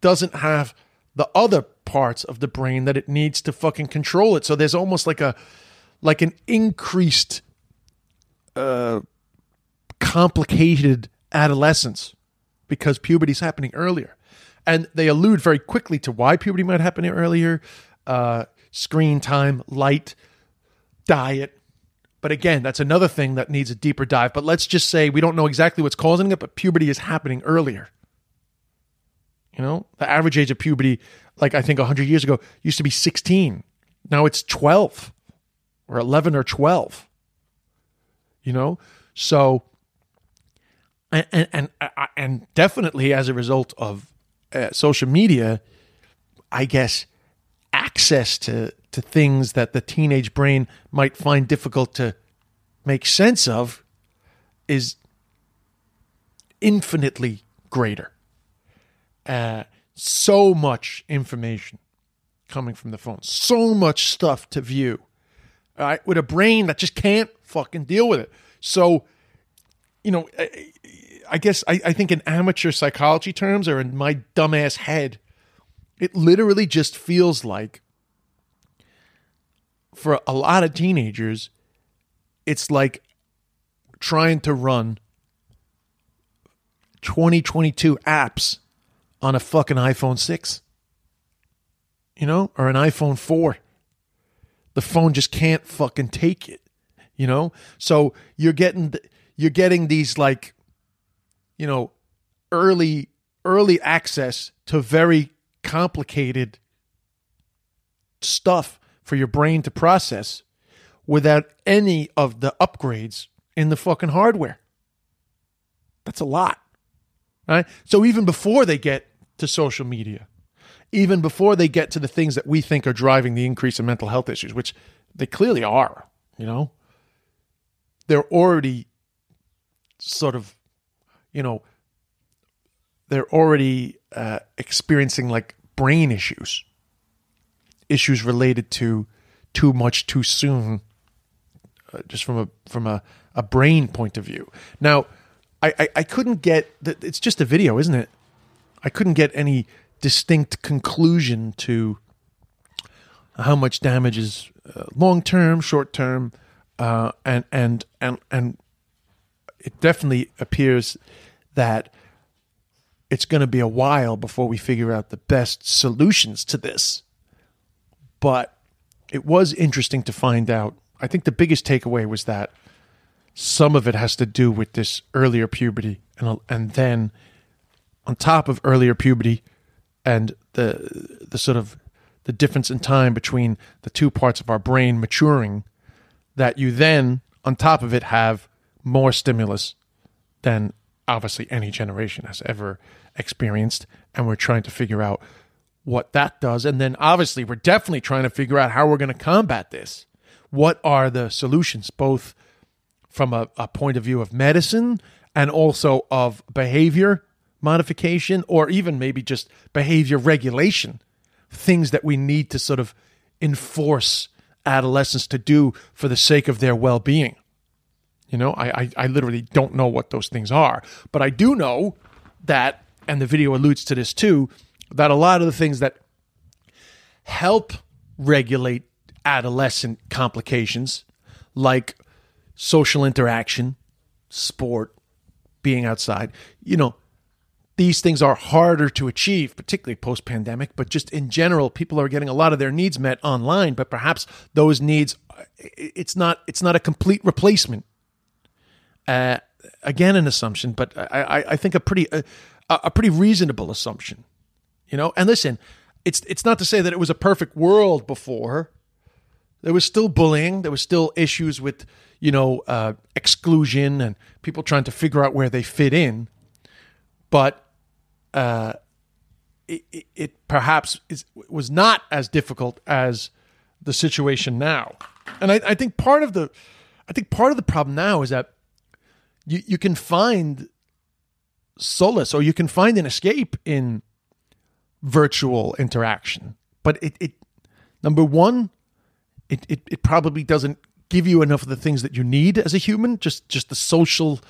doesn't have the other parts of the brain that it needs to fucking control it. So there's almost like a like an increased uh complicated adolescence because puberty's happening earlier. And they allude very quickly to why puberty might happen earlier, uh screen time, light, diet. But again, that's another thing that needs a deeper dive. But let's just say we don't know exactly what's causing it, but puberty is happening earlier. You know, the average age of puberty, like I think 100 years ago, used to be 16. Now it's 12 or 11 or 12. You know, so and and and, and definitely as a result of uh, social media, I guess access to to things that the teenage brain might find difficult to make sense of is infinitely greater. Uh, so much information coming from the phone, so much stuff to view. Right, with a brain that just can't fucking deal with it. So, you know, I, guess I, I think in amateur psychology terms or in my dumbass head, it literally just feels like for a lot of teenagers, it's like trying to run 2022 apps on a fucking iPhone 6, you know, or an iPhone 4. The phone just can't fucking take it, you know? So you're getting you're getting these like you know, early early access to very complicated stuff for your brain to process without any of the upgrades in the fucking hardware. That's a lot. Right? So even before they get to social media, even before they get to the things that we think are driving the increase in mental health issues, which they clearly are, you know, they're already sort of, you know, they're already uh, experiencing like brain issues issues related to too much too soon, uh, just from a from a, a brain point of view. Now, I, I, I couldn't get that. it's just a video, isn't it? I couldn't get any distinct conclusion to how much damage is uh, long term, short term, uh, and and and and it definitely appears that it's going to be a while before we figure out the best solutions to this. But it was interesting to find out. I think the biggest takeaway was that some of it has to do with this earlier puberty, and and then on top of earlier puberty and the the sort of the difference in time between the two parts of our brain maturing, that you then on top of it have more stimulus than obviously any generation has ever experienced, and we're trying to figure out what that does. And then obviously, we're definitely trying to figure out how we're going to combat this. What are the solutions, both from a, a point of view of medicine and also of behavior modification, or even maybe just behavior regulation? Things that we need to sort of enforce adolescents to do for the sake of their well being. You know, I, I, I literally don't know what those things are, but I do know that, and the video alludes to this too, that a lot of the things that help regulate adolescent complications, like social interaction, sport, being outside, you know, these things are harder to achieve, particularly post pandemic, but just in general, people are getting a lot of their needs met online, but perhaps those needs it's not it's not a complete replacement. Uh, again, an assumption, but I, I, I think a pretty a, a pretty reasonable assumption. You know, and listen, it's it's not to say that it was a perfect world before. There was still bullying. There was still issues with you know uh, exclusion and people trying to figure out where they fit in. But uh, it, it, perhaps is, was not as difficult as the situation now. And I, I think part of the I think part of the problem now is that you, you can find solace or you can find an escape in virtual interaction. But it, it number one, it, it, it probably doesn't give you enough of the things that you need as a human, just just the social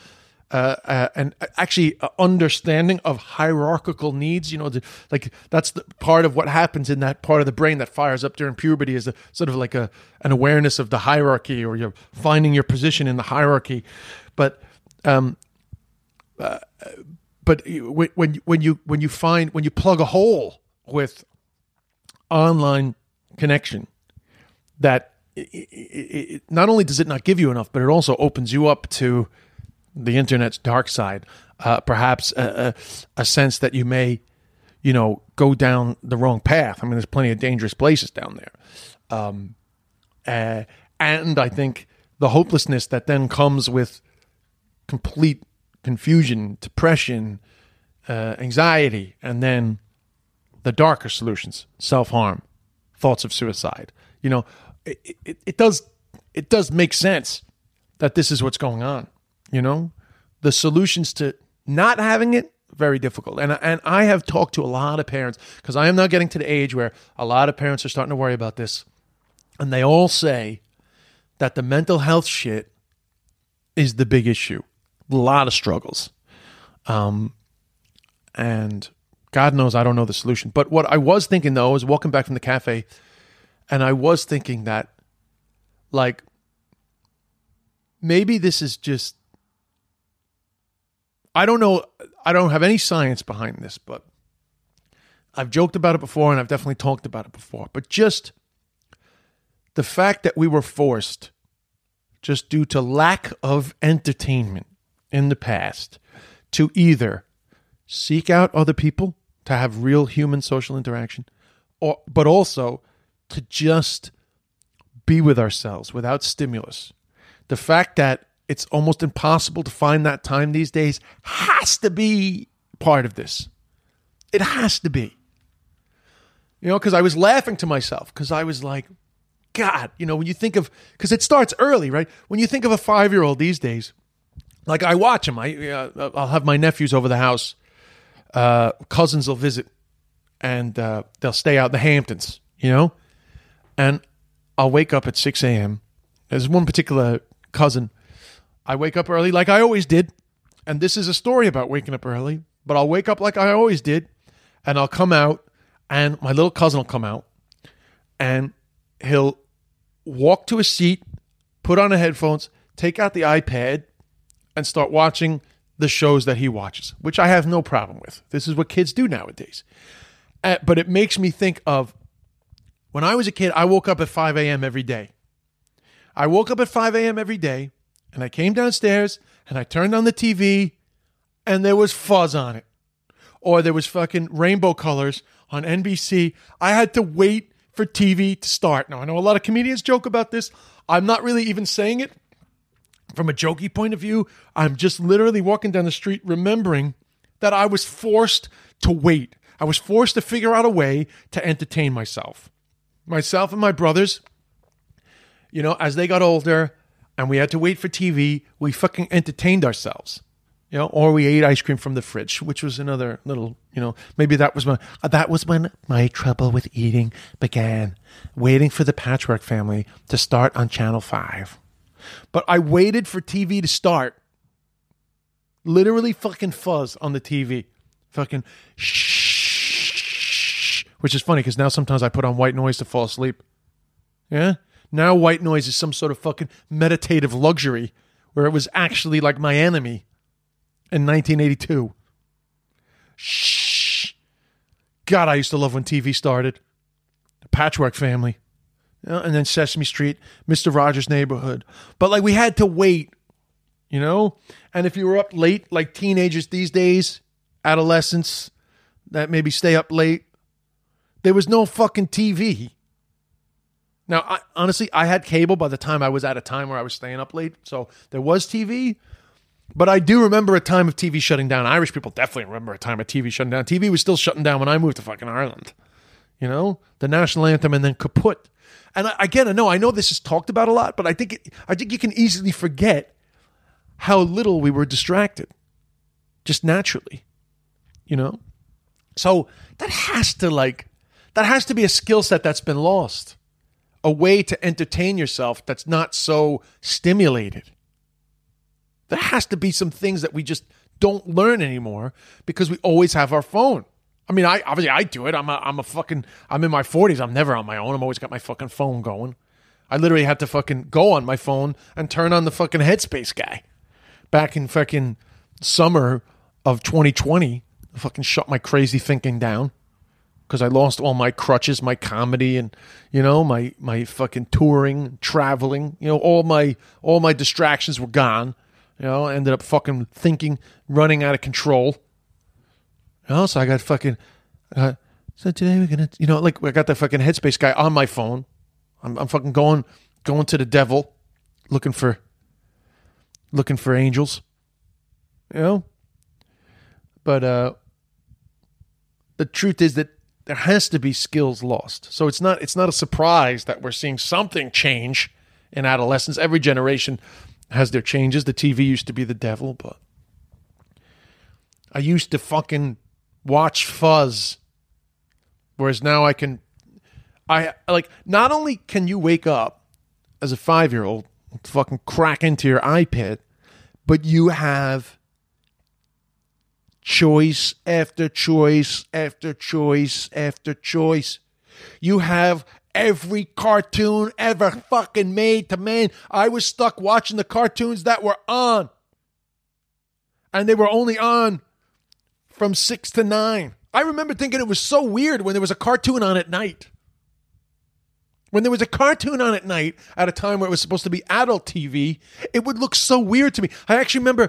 uh, uh, and actually uh, understanding of hierarchical needs. You know, the, like that's the part of what happens in that part of the brain that fires up during puberty is a sort of like a an awareness of the hierarchy, or you're finding your position in the hierarchy. But um, uh, but when when you when you find when you plug a hole with online connection, that it, it, not only does it not give you enough, but it also opens you up to the internet's dark side. Uh, perhaps a, a, a, sense that you may, you know, go down the wrong path. I mean, there's plenty of dangerous places down there. Um, uh, and I think the hopelessness that then comes with complete confusion, depression, uh, anxiety, and then the darker solutions, self harm, thoughts of suicide. You know, it, it, it does it does make sense that this is what's going on. You know, the solutions to not having it very difficult. And and I have talked to a lot of parents because I am now getting to the age where a lot of parents are starting to worry about this, and they all say that the mental health shit is the big issue. A lot of struggles, um, and God knows I don't know the solution. But what I was thinking though is walking back from the cafe, and I was thinking that, like, maybe this is just I don't know. I don't have any science behind this, but I've joked about it before and I've definitely talked about it before. But just the fact that we were forced, just due to lack of entertainment in the past, to either seek out other people to have real human social interaction, or but also to just be with ourselves without stimulus. The fact that it's almost impossible to find that time these days has to be part of this. It has to be. You know, because I was laughing to myself because I was like, God, you know, when you think of, because it starts early, right? When you think of a five year old these days, like I watch them, I, uh, I'll have my nephews over the house, uh, cousins will visit, and uh, they'll stay out in the Hamptons, you know? And I'll wake up at 6 a.m. There's one particular cousin I wake up early like I always did. And this is a story about waking up early, but I'll wake up like I always did. And I'll come out, and my little cousin will come out, and he'll walk to a seat, put on the headphones, take out the iPad, and start watching the shows that he watches, which I have no problem with. This is what kids do nowadays. Uh, but it makes me think of when I was a kid, I woke up at 5 a.m. every day. I woke up at 5 a.m. every day and I came downstairs and I turned on the TV and there was fuzz on it. Or there was fucking rainbow colors on NBC. I had to wait for TV to start. Now, I know a lot of comedians joke about this. I'm not really even saying it from a jokey point of view. I'm just literally walking down the street remembering that I was forced to wait. I was forced to figure out a way to entertain myself. Myself and my brothers, you know, as they got older, and we had to wait for TV, we fucking entertained ourselves. You know, or we ate ice cream from the fridge, which was another little, you know, maybe that was my uh, that was when my trouble with eating began, waiting for the Patchwork Family to start on Channel 5. But I waited for TV to start. Literally fucking fuzz on the TV. Fucking shh. Which is funny because now sometimes I put on white noise to fall asleep. Yeah? Now white noise is some sort of fucking meditative luxury where it was actually like my enemy in 1982. Shh. God, I used to love when TV started. The Patchwork Family. You know, and then Sesame Street, Mr. Rogers' Neighborhood. But like we had to wait, you know? And if you were up late, like teenagers these days, adolescents that maybe stay up late, there was no fucking TV. Now, I, honestly, I had cable by the time I was at a time where I was staying up late. So there was TV, but I do remember a time of TV shutting down. Irish people definitely remember a time of TV shutting down. TV was still shutting down when I moved to fucking Ireland. You know, the national anthem and then kaput. And I, again, I know I know this is talked about a lot, but I think it, I think you can easily forget how little we were distracted, just naturally. You know, so that has to like that has to be a skill set that's been lost, a way to entertain yourself that's not so stimulated. There has to be some things that we just don't learn anymore because we always have our phone. I mean, I obviously I do it. I'm a, I'm a fucking I'm in my 40s. I'm never on my own. I'm always got my fucking phone going. I literally had to fucking go on my phone and turn on the fucking Headspace guy. Back in fucking summer of 2020, I fucking shut my crazy thinking down because I lost all my crutches, my comedy, and you know my my fucking touring, traveling. You know all my all my distractions were gone. You know, I ended up fucking thinking, running out of control. Know, so I got fucking. Uh, so today we're gonna, you know, like I got the fucking headspace guy on my phone. I'm, I'm fucking going going to the devil, looking for looking for angels. You know, but uh, the truth is that there has to be skills lost. So it's not it's not a surprise that we're seeing something change in adolescence. Every generation has their changes. The TV used to be the devil, but I used to fucking watch Fuzz, whereas now I can. I like not only can you wake up as a five year old, fucking crack into your iPad, but you have choice after choice after choice after choice. You have every cartoon ever fucking made to man. I was stuck watching the cartoons that were on. And they were only on from six to nine. I remember thinking it was so weird when there was a cartoon on at night. When there was a cartoon on at night at a time where it was supposed to be adult TV, it would look so weird to me. I actually remember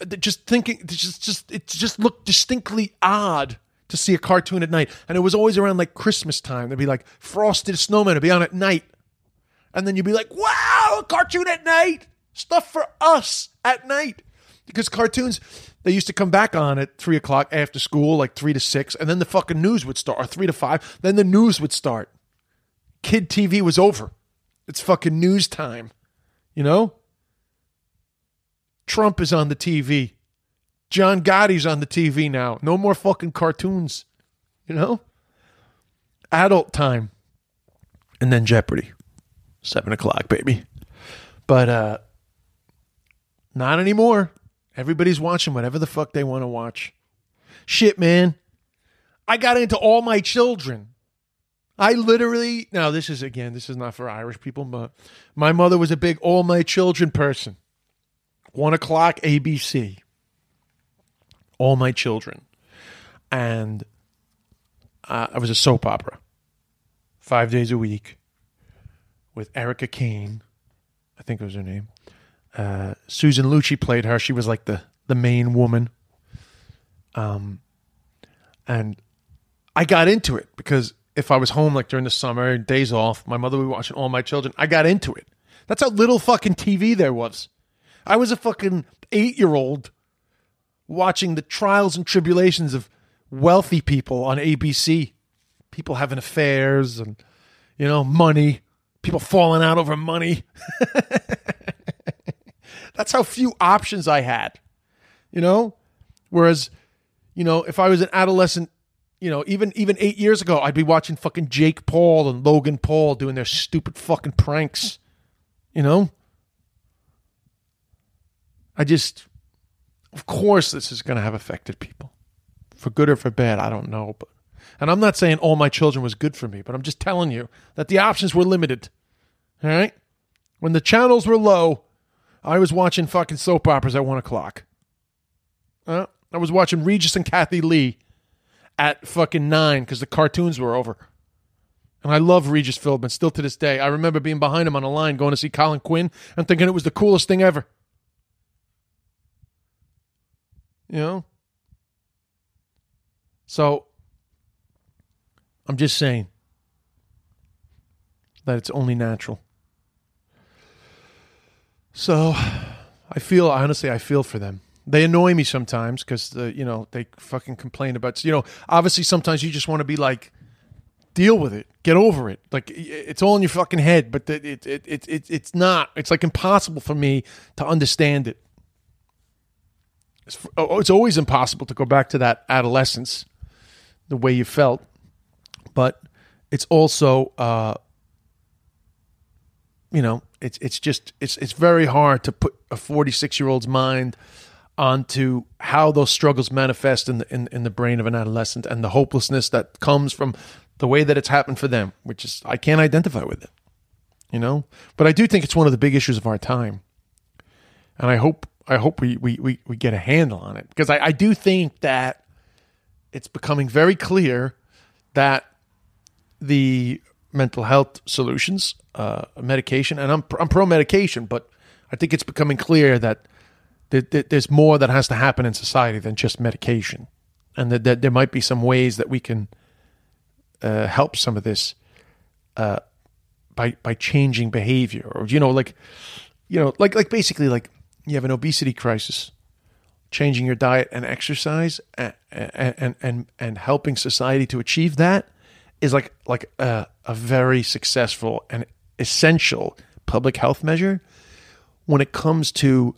uh, just thinking, just, just it just looked distinctly odd to see a cartoon at night. And it was always around like Christmas time. There'd be like Frosted Snowman, it'd be on at night. And then you'd be like, wow, a cartoon at night. Stuff for us at night. Because cartoons, they used to come back on at three o'clock after school, like three to six, and then the fucking news would start, or three to five, then the news would start. Kid TV was over. It's fucking news time. You know? Trump is on the TV. John Gotti's on the TV now. No more fucking cartoons. You know? Adult time. And then Jeopardy. Seven o'clock, baby. But uh not anymore. Everybody's watching whatever the fuck they want to watch. Shit, man. I got into all my children. I literally, now this is again, this is not for Irish people, but my mother was a big all my children person. One o'clock ABC. All my children. And uh, I was a soap opera. Five days a week with Erica Kane. I think it was her name. Uh, Susan Lucci played her. She was like the the main woman. Um, and I got into it because if I was home like during the summer, days off, my mother would be watching all my children. I got into it. That's how little fucking TV there was. I was a fucking eight year old watching the trials and tribulations of wealthy people on ABC. People having affairs and, you know, money. People falling out over money. That's how few options I had, you know? Whereas, you know, if I was an adolescent, you know, even even eight years ago, I'd be watching fucking Jake Paul and Logan Paul doing their stupid fucking pranks, you know? I just, of course, this is going to have affected people for good or for bad. I don't know. But, and I'm not saying all my children was good for me, but I'm just telling you that the options were limited. All right. When the channels were low, I was watching fucking soap operas at one o'clock. Uh, I was watching Regis and Kathie Lee at fucking nine because the cartoons were over. And I love Regis Philbin still to this day. I remember being behind him on a line going to see Colin Quinn and thinking it was the coolest thing ever. You know? So I'm just saying that it's only natural. So I feel honestly, I feel for them. They annoy me sometimes because the you know they fucking complain about you know obviously sometimes you just want to be like deal with it. Get over it. Like it's all in your fucking head but it it, it, it, it's not. It's like impossible for me to understand it. It's, oh, it's always impossible to go back to that adolescence the way you felt but it's also uh you know it's it's just it's it's very hard to put a 46 year old's mind onto how those struggles manifest in the in, in the brain of an adolescent and the hopelessness that comes from the way that it's happened for them, which is I can't identify with it. You know? But I do think it's one of the big issues of our time. And I hope I hope we we, we, we get a handle on it. Because I, I do think that it's becoming very clear that the mental health solutions, uh, medication, and I'm I'm pro medication, but I think it's becoming clear that there's more that has to happen in society than just medication, and that, that there might be some ways that we can uh, help some of this uh, by by changing behavior, or you know, like you know, like like basically like you have an obesity crisis, changing your diet and exercise, and and and, and helping society to achieve that is like like a, a very successful and essential public health measure when it comes to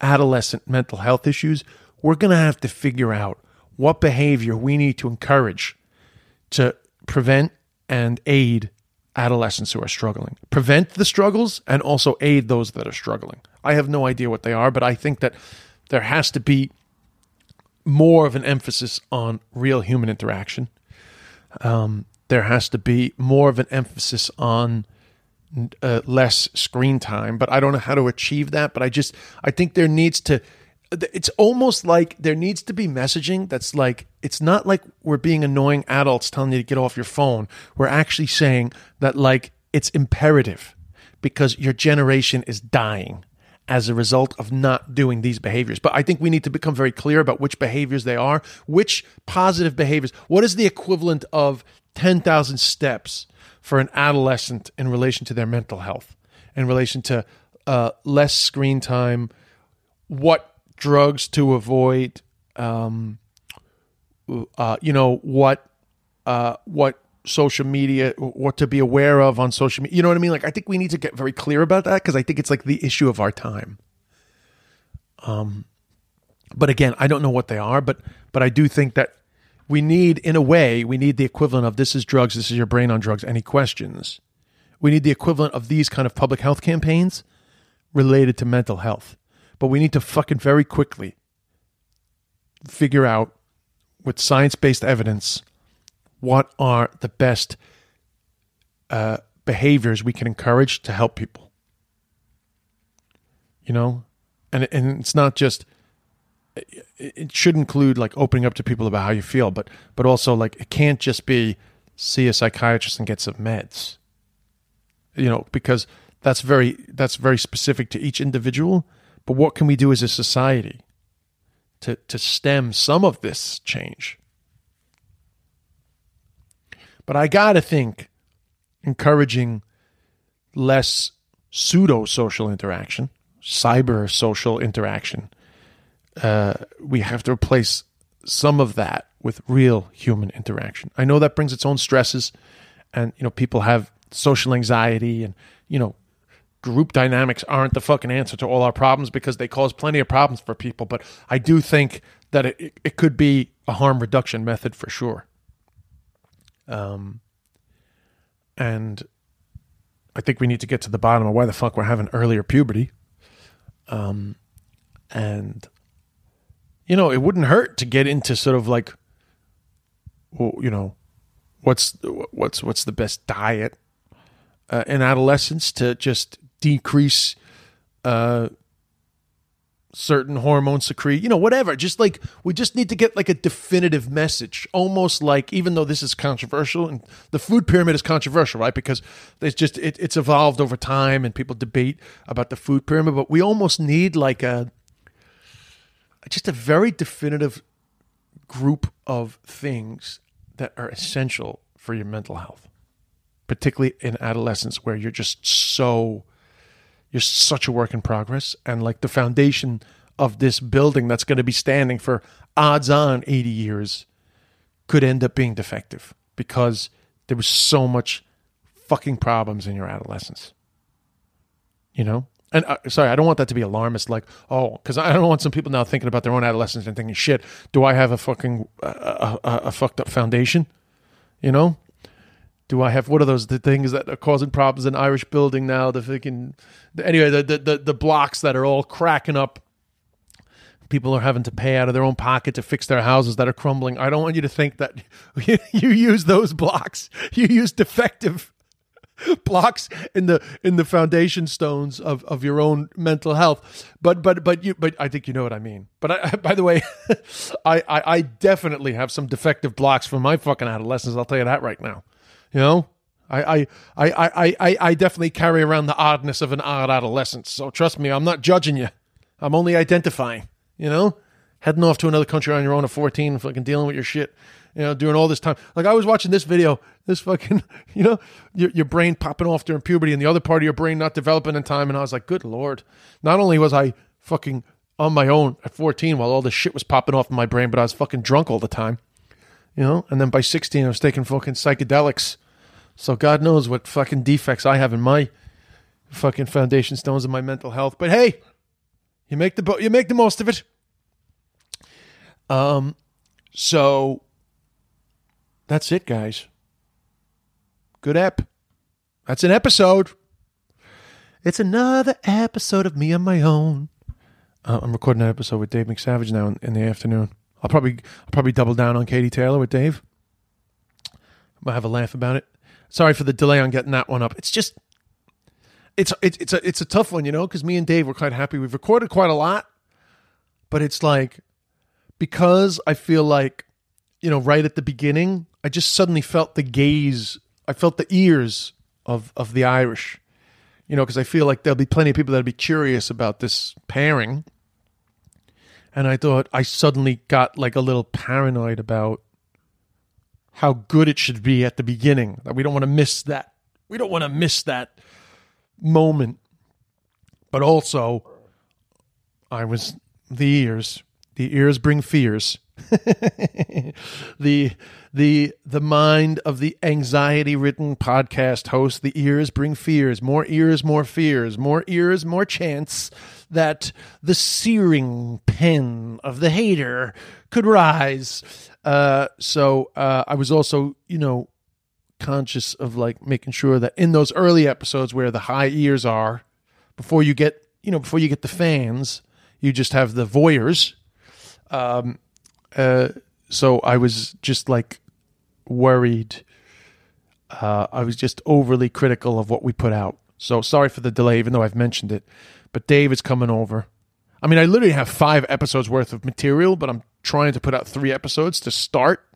adolescent mental health issues, we're going to have to figure out what behavior we need to encourage to prevent and aid adolescents who are struggling. Prevent the struggles and also aid those that are struggling. I have no idea what they are, but I think that there has to be more of an emphasis on real human interaction. Um, there has to be more of an emphasis on uh, less screen time, but I don't know how to achieve that. But I just I think there needs to. It's almost like there needs to be messaging that's like it's not like we're being annoying adults telling you to get off your phone. We're actually saying that like it's imperative because your generation is dying as a result of not doing these behaviors. But I think we need to become very clear about which behaviors they are, which positive behaviors. What is the equivalent of 10,000 steps for an adolescent in relation to their mental health, in relation to uh, less screen time, what drugs to avoid, um, uh, you know what uh, what social media, what to be aware of on social media. You know what I mean? Like I think we need to get very clear about that because I think it's like the issue of our time. Um, but again, I don't know what they are, but but I do think that we need, in a way, we need the equivalent of this is drugs, this is your brain on drugs. Any questions? We need the equivalent of these kind of public health campaigns related to mental health. But we need to fucking very quickly figure out with science based evidence what are the best uh, behaviors we can encourage to help people. You know? And, and it's not just it should include like opening up to people about how you feel, but but also like it can't just be see a psychiatrist and get some meds. You know, because that's very that's very specific to each individual. But what can we do as a society to to stem some of this change? But I gotta think encouraging less pseudo social interaction, cyber social interaction uh, we have to replace some of that with real human interaction. I know that brings its own stresses, and you know people have social anxiety, and you know group dynamics aren't the fucking answer to all our problems because they cause plenty of problems for people. But I do think that it, it could be a harm reduction method for sure. Um, and I think we need to get to the bottom of why the fuck we're having earlier puberty. Um, and you know, it wouldn't hurt to get into sort of like, well, you know, what's what's what's the best diet uh, in adolescence to just decrease uh, certain hormone secrete, you know, whatever. Just like we just need to get like a definitive message, almost like even though this is controversial and the food pyramid is controversial, right? Because it's just it, it's evolved over time and people debate about the food pyramid, but we almost need like a just a very definitive group of things that are essential for your mental health, particularly in adolescence where you're just so you're such a work in progress. And like the foundation of this building that's going to be standing for odds on 80 years could end up being defective because there was so much fucking problems in your adolescence. You know and uh, sorry i don't want that to be alarmist like oh because i don't want some people now thinking about their own adolescence and thinking shit do i have a fucking uh, a, a, fucked up foundation you know do I have what are those the things that are causing problems in Irish building now? The freaking anyway, the, the the the blocks that are all cracking up. People are having to pay out of their own pocket to fix their houses that are crumbling. I don't want you to think that you use those blocks. You use defective blocks in the in the foundation stones of, of your own mental health. But but but you but I think you know what I mean. But I, by the way, I, I I definitely have some defective blocks from my fucking adolescence. I'll tell you that right now. You know, I, I, I, I, I, I definitely carry around the oddness of an odd adolescence. So trust me, I'm not judging you. I'm only identifying. You know, heading off to another country on your own at 14, fucking dealing with your shit. You know, doing all this time. Like I was watching this video, this fucking, you know, your, your brain popping off during puberty and the other part of your brain not developing in time. And I was like, good lord. Not only was I fucking on my own at 14 while all this shit was popping off in my brain, but I was fucking drunk all the time you know. And then by 16, I was taking fucking psychedelics. So God knows what fucking defects I have in my fucking foundation stones of my mental health. But hey, you make the you make the most of it. Um, so that's it, guys. Good app. That's an episode. It's another episode of me on my own. Uh, I'm recording an episode with Dave McSavage now in, in the afternoon. I'll probably I'll probably double down on Katie Taylor with Dave. I'll have a laugh about it. Sorry for the delay on getting that one up. It's just it's it's it's a it's a tough one, you know, because me and Dave were quite happy. We've recorded quite a lot, but it's like because I feel like you know right at the beginning, I just suddenly felt the gaze. I felt the ears of of the Irish, you know, because I feel like there'll be plenty of people that'll be curious about this pairing and I thought I suddenly got like a little paranoid about how good it should be at the beginning. That we don't want to miss that. We don't want to miss that moment. But also, I was the ears. The ears bring fears. the the the mind of the anxiety ridden podcast host the ears bring fears more ears more fears more ears more chance that the searing pen of the hater could rise. Uh, so uh, I was also, you know, conscious of like making sure that in those early episodes where the high ears are, before you get, you know, before you get the fans, you just have the voyeurs. Um, uh, so I was just like worried. Uh, I was just overly critical of what we put out. So sorry for the delay, even though I've mentioned it. But Dave is coming over. I mean, I literally have five episodes worth of material, but I'm trying to put out three episodes to start.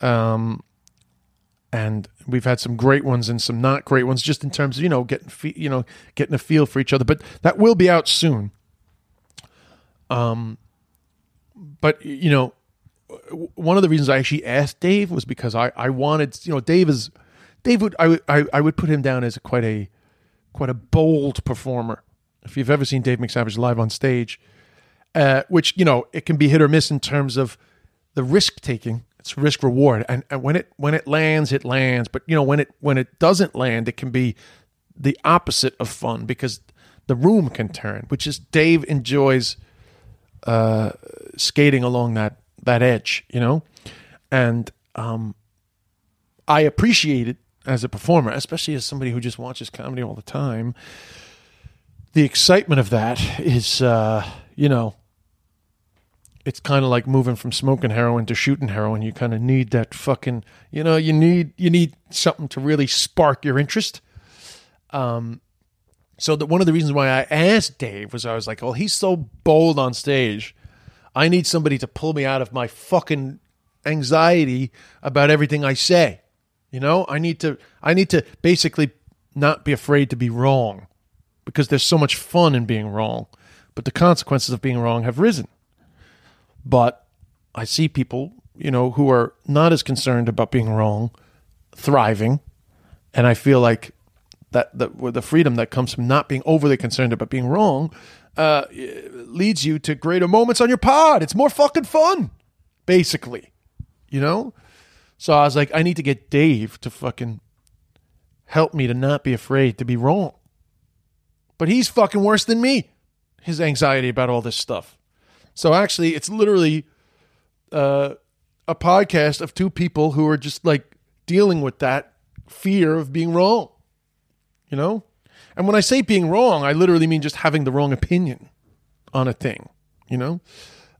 Um, and we've had some great ones and some not great ones, just in terms of you know getting you know getting a feel for each other. But that will be out soon. Um, but you know, one of the reasons I actually asked Dave was because I I wanted you know Dave is Dave would I would I, I would put him down as quite a quite a bold performer if you've ever seen Dave McSavage live on stage, uh, which you know it can be hit or miss in terms of the risk taking. It's risk reward, and, and when it when it lands, it lands. But you know when it when it doesn't land, it can be the opposite of fun because the room can turn. Which is Dave enjoys uh, skating along that that edge, you know, and um, I appreciate it as a performer, especially as somebody who just watches comedy all the time the excitement of that is, uh, you know, it's kind of like moving from smoking heroin to shooting heroin. You kind of need that fucking, you know, you need you need something to really spark your interest. Um, So that one of the reasons why I asked Dave was I was like, "Oh, he's so bold on stage. I need somebody to pull me out of my fucking anxiety about everything I say. You know, I need to I need to basically not be afraid to be wrong because there's so much fun in being wrong, but the consequences of being wrong have risen. But I see people, you know, who are not as concerned about being wrong, thriving, and I feel like that the, the freedom that comes from not being overly concerned about being wrong uh, leads you to greater moments on your pod. It's more fucking fun, basically, you know. So I was like, I need to get Dave to fucking help me to not be afraid to be wrong. But he's fucking worse than me. His anxiety about all this stuff. So actually, it's literally uh, a podcast of two people who are just like dealing with that fear of being wrong. You know? And when I say being wrong, I literally mean just having the wrong opinion on a thing, you know?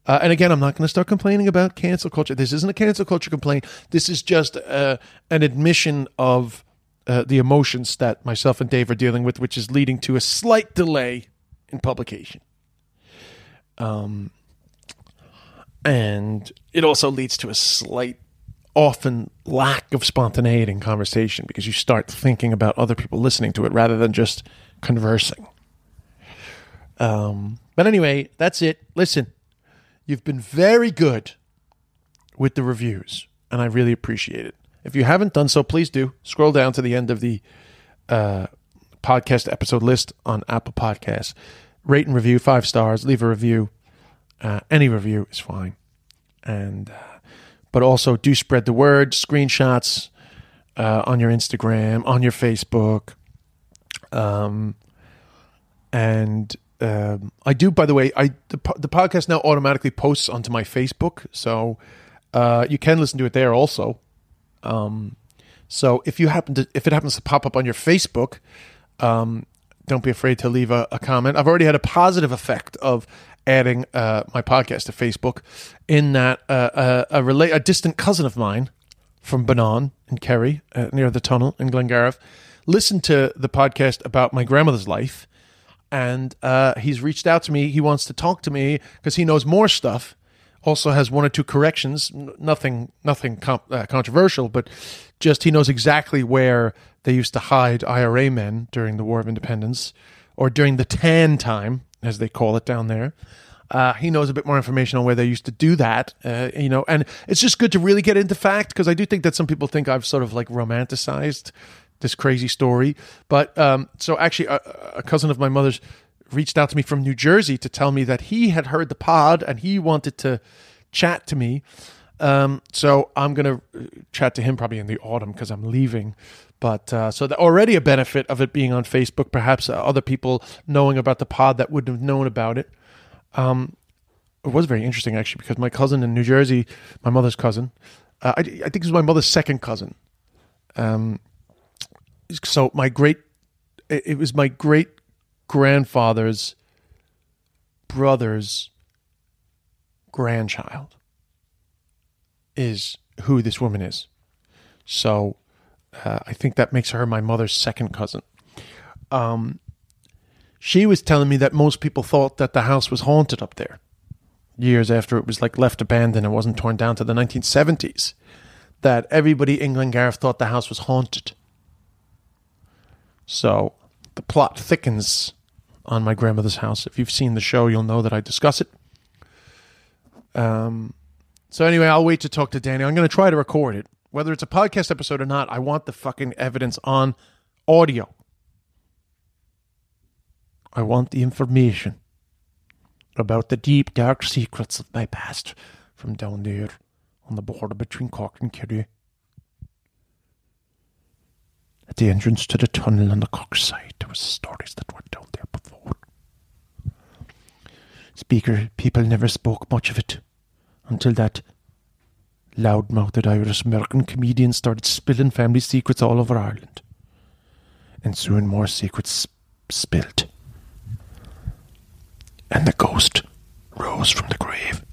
Uh, and again, I'm not going to start complaining about cancel culture. This isn't a cancel culture complaint. This is just uh, an admission of uh, the emotions that myself and Dave are dealing with, which is leading to a slight delay in publication. Um, and it also leads to a slight, often lack of spontaneity in conversation because you start thinking about other people listening to it rather than just conversing. Um, but anyway, that's it. Listen, you've been very good with the reviews, and I really appreciate it. If you haven't done so, please do scroll down to the end of the uh, podcast episode list on Apple Podcasts. Rate and review five stars. Leave a review. Uh, any review is fine, and uh, but also do spread the word. Screenshots uh, on your Instagram, on your Facebook, um, and um, I do. By the way, I the, the podcast now automatically posts onto my Facebook, so uh, you can listen to it there also. Um, so if you happen to, if it happens to pop up on your Facebook, um, don't be afraid to leave a, a, comment. I've already had a positive effect of adding uh, my podcast to Facebook, in that uh, uh a, a, rela- a distant cousin of mine from Bonane in Kerry, uh, near the tunnel in Glengarriff, listened to the podcast about my grandmother's life, and uh, he's reached out to me. He wants to talk to me because he knows more stuff also has one or two corrections. Nothing, nothing com- uh, controversial, but just he knows exactly where they used to hide IRA men during the War of Independence, or during the Tan time, as they call it down there. Uh, he knows a bit more information on where they used to do that, uh, you know, and it's just good to really get into fact because I do think that some people think I've sort of like romanticized this crazy story. But um, so actually, a, a cousin of my mother's reached out to me from New Jersey to tell me that he had heard the pod and he wanted to chat to me. Um, so I'm going to uh, chat to him probably in the autumn because I'm leaving. But uh, so already a benefit of it being on Facebook, perhaps uh, other people knowing about the pod that wouldn't have known about it. Um, it was very interesting actually because my cousin in New Jersey, my mother's cousin, uh, I, I, think it was my mother's second cousin. Um, so my great, it was my great grandfather's brother's grandchild is who this woman is. So uh, I think that makes her my mother's second cousin. Um, she was telling me that most people thought that the house was haunted up there years after it was like left abandoned and wasn't torn down to the 1970s. That everybody in Glengarriff thought the house was haunted. So the plot thickens on my grandmother's house. If you've seen the show, you'll know that I discuss it. Um, so anyway, I'll wait to talk to Danny. I'm going to try to record it, whether it's a podcast episode or not. I want the fucking evidence on audio. I want the information about the deep, dark secrets of my past from down there on the border between Cork and Kerry. At the entrance to the tunnel on the Cork side, there were stories that went down there before. Speaker, people never spoke much of it until that loud-mouthed Irish American comedian started spilling family secrets all over Ireland. And soon more secrets spilled. And the ghost rose from the grave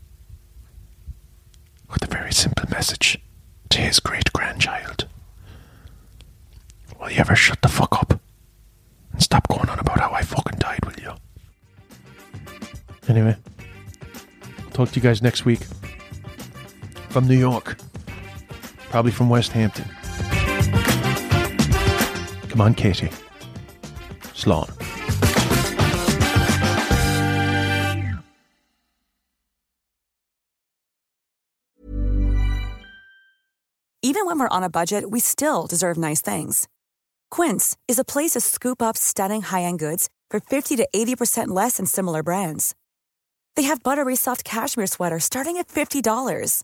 with a very simple message to his great grandchild. Will you ever shut the fuck up and stop going on about how I fucking died, will you? Anyway, talk to you guys next week from New York, probably from West Hampton. Come on, Casey. Sloan. Even when we're on a budget, we still deserve nice things. Quince is a place to scoop up stunning high end goods for 50 to 80% less than similar brands. They have buttery soft cashmere sweaters starting at $50,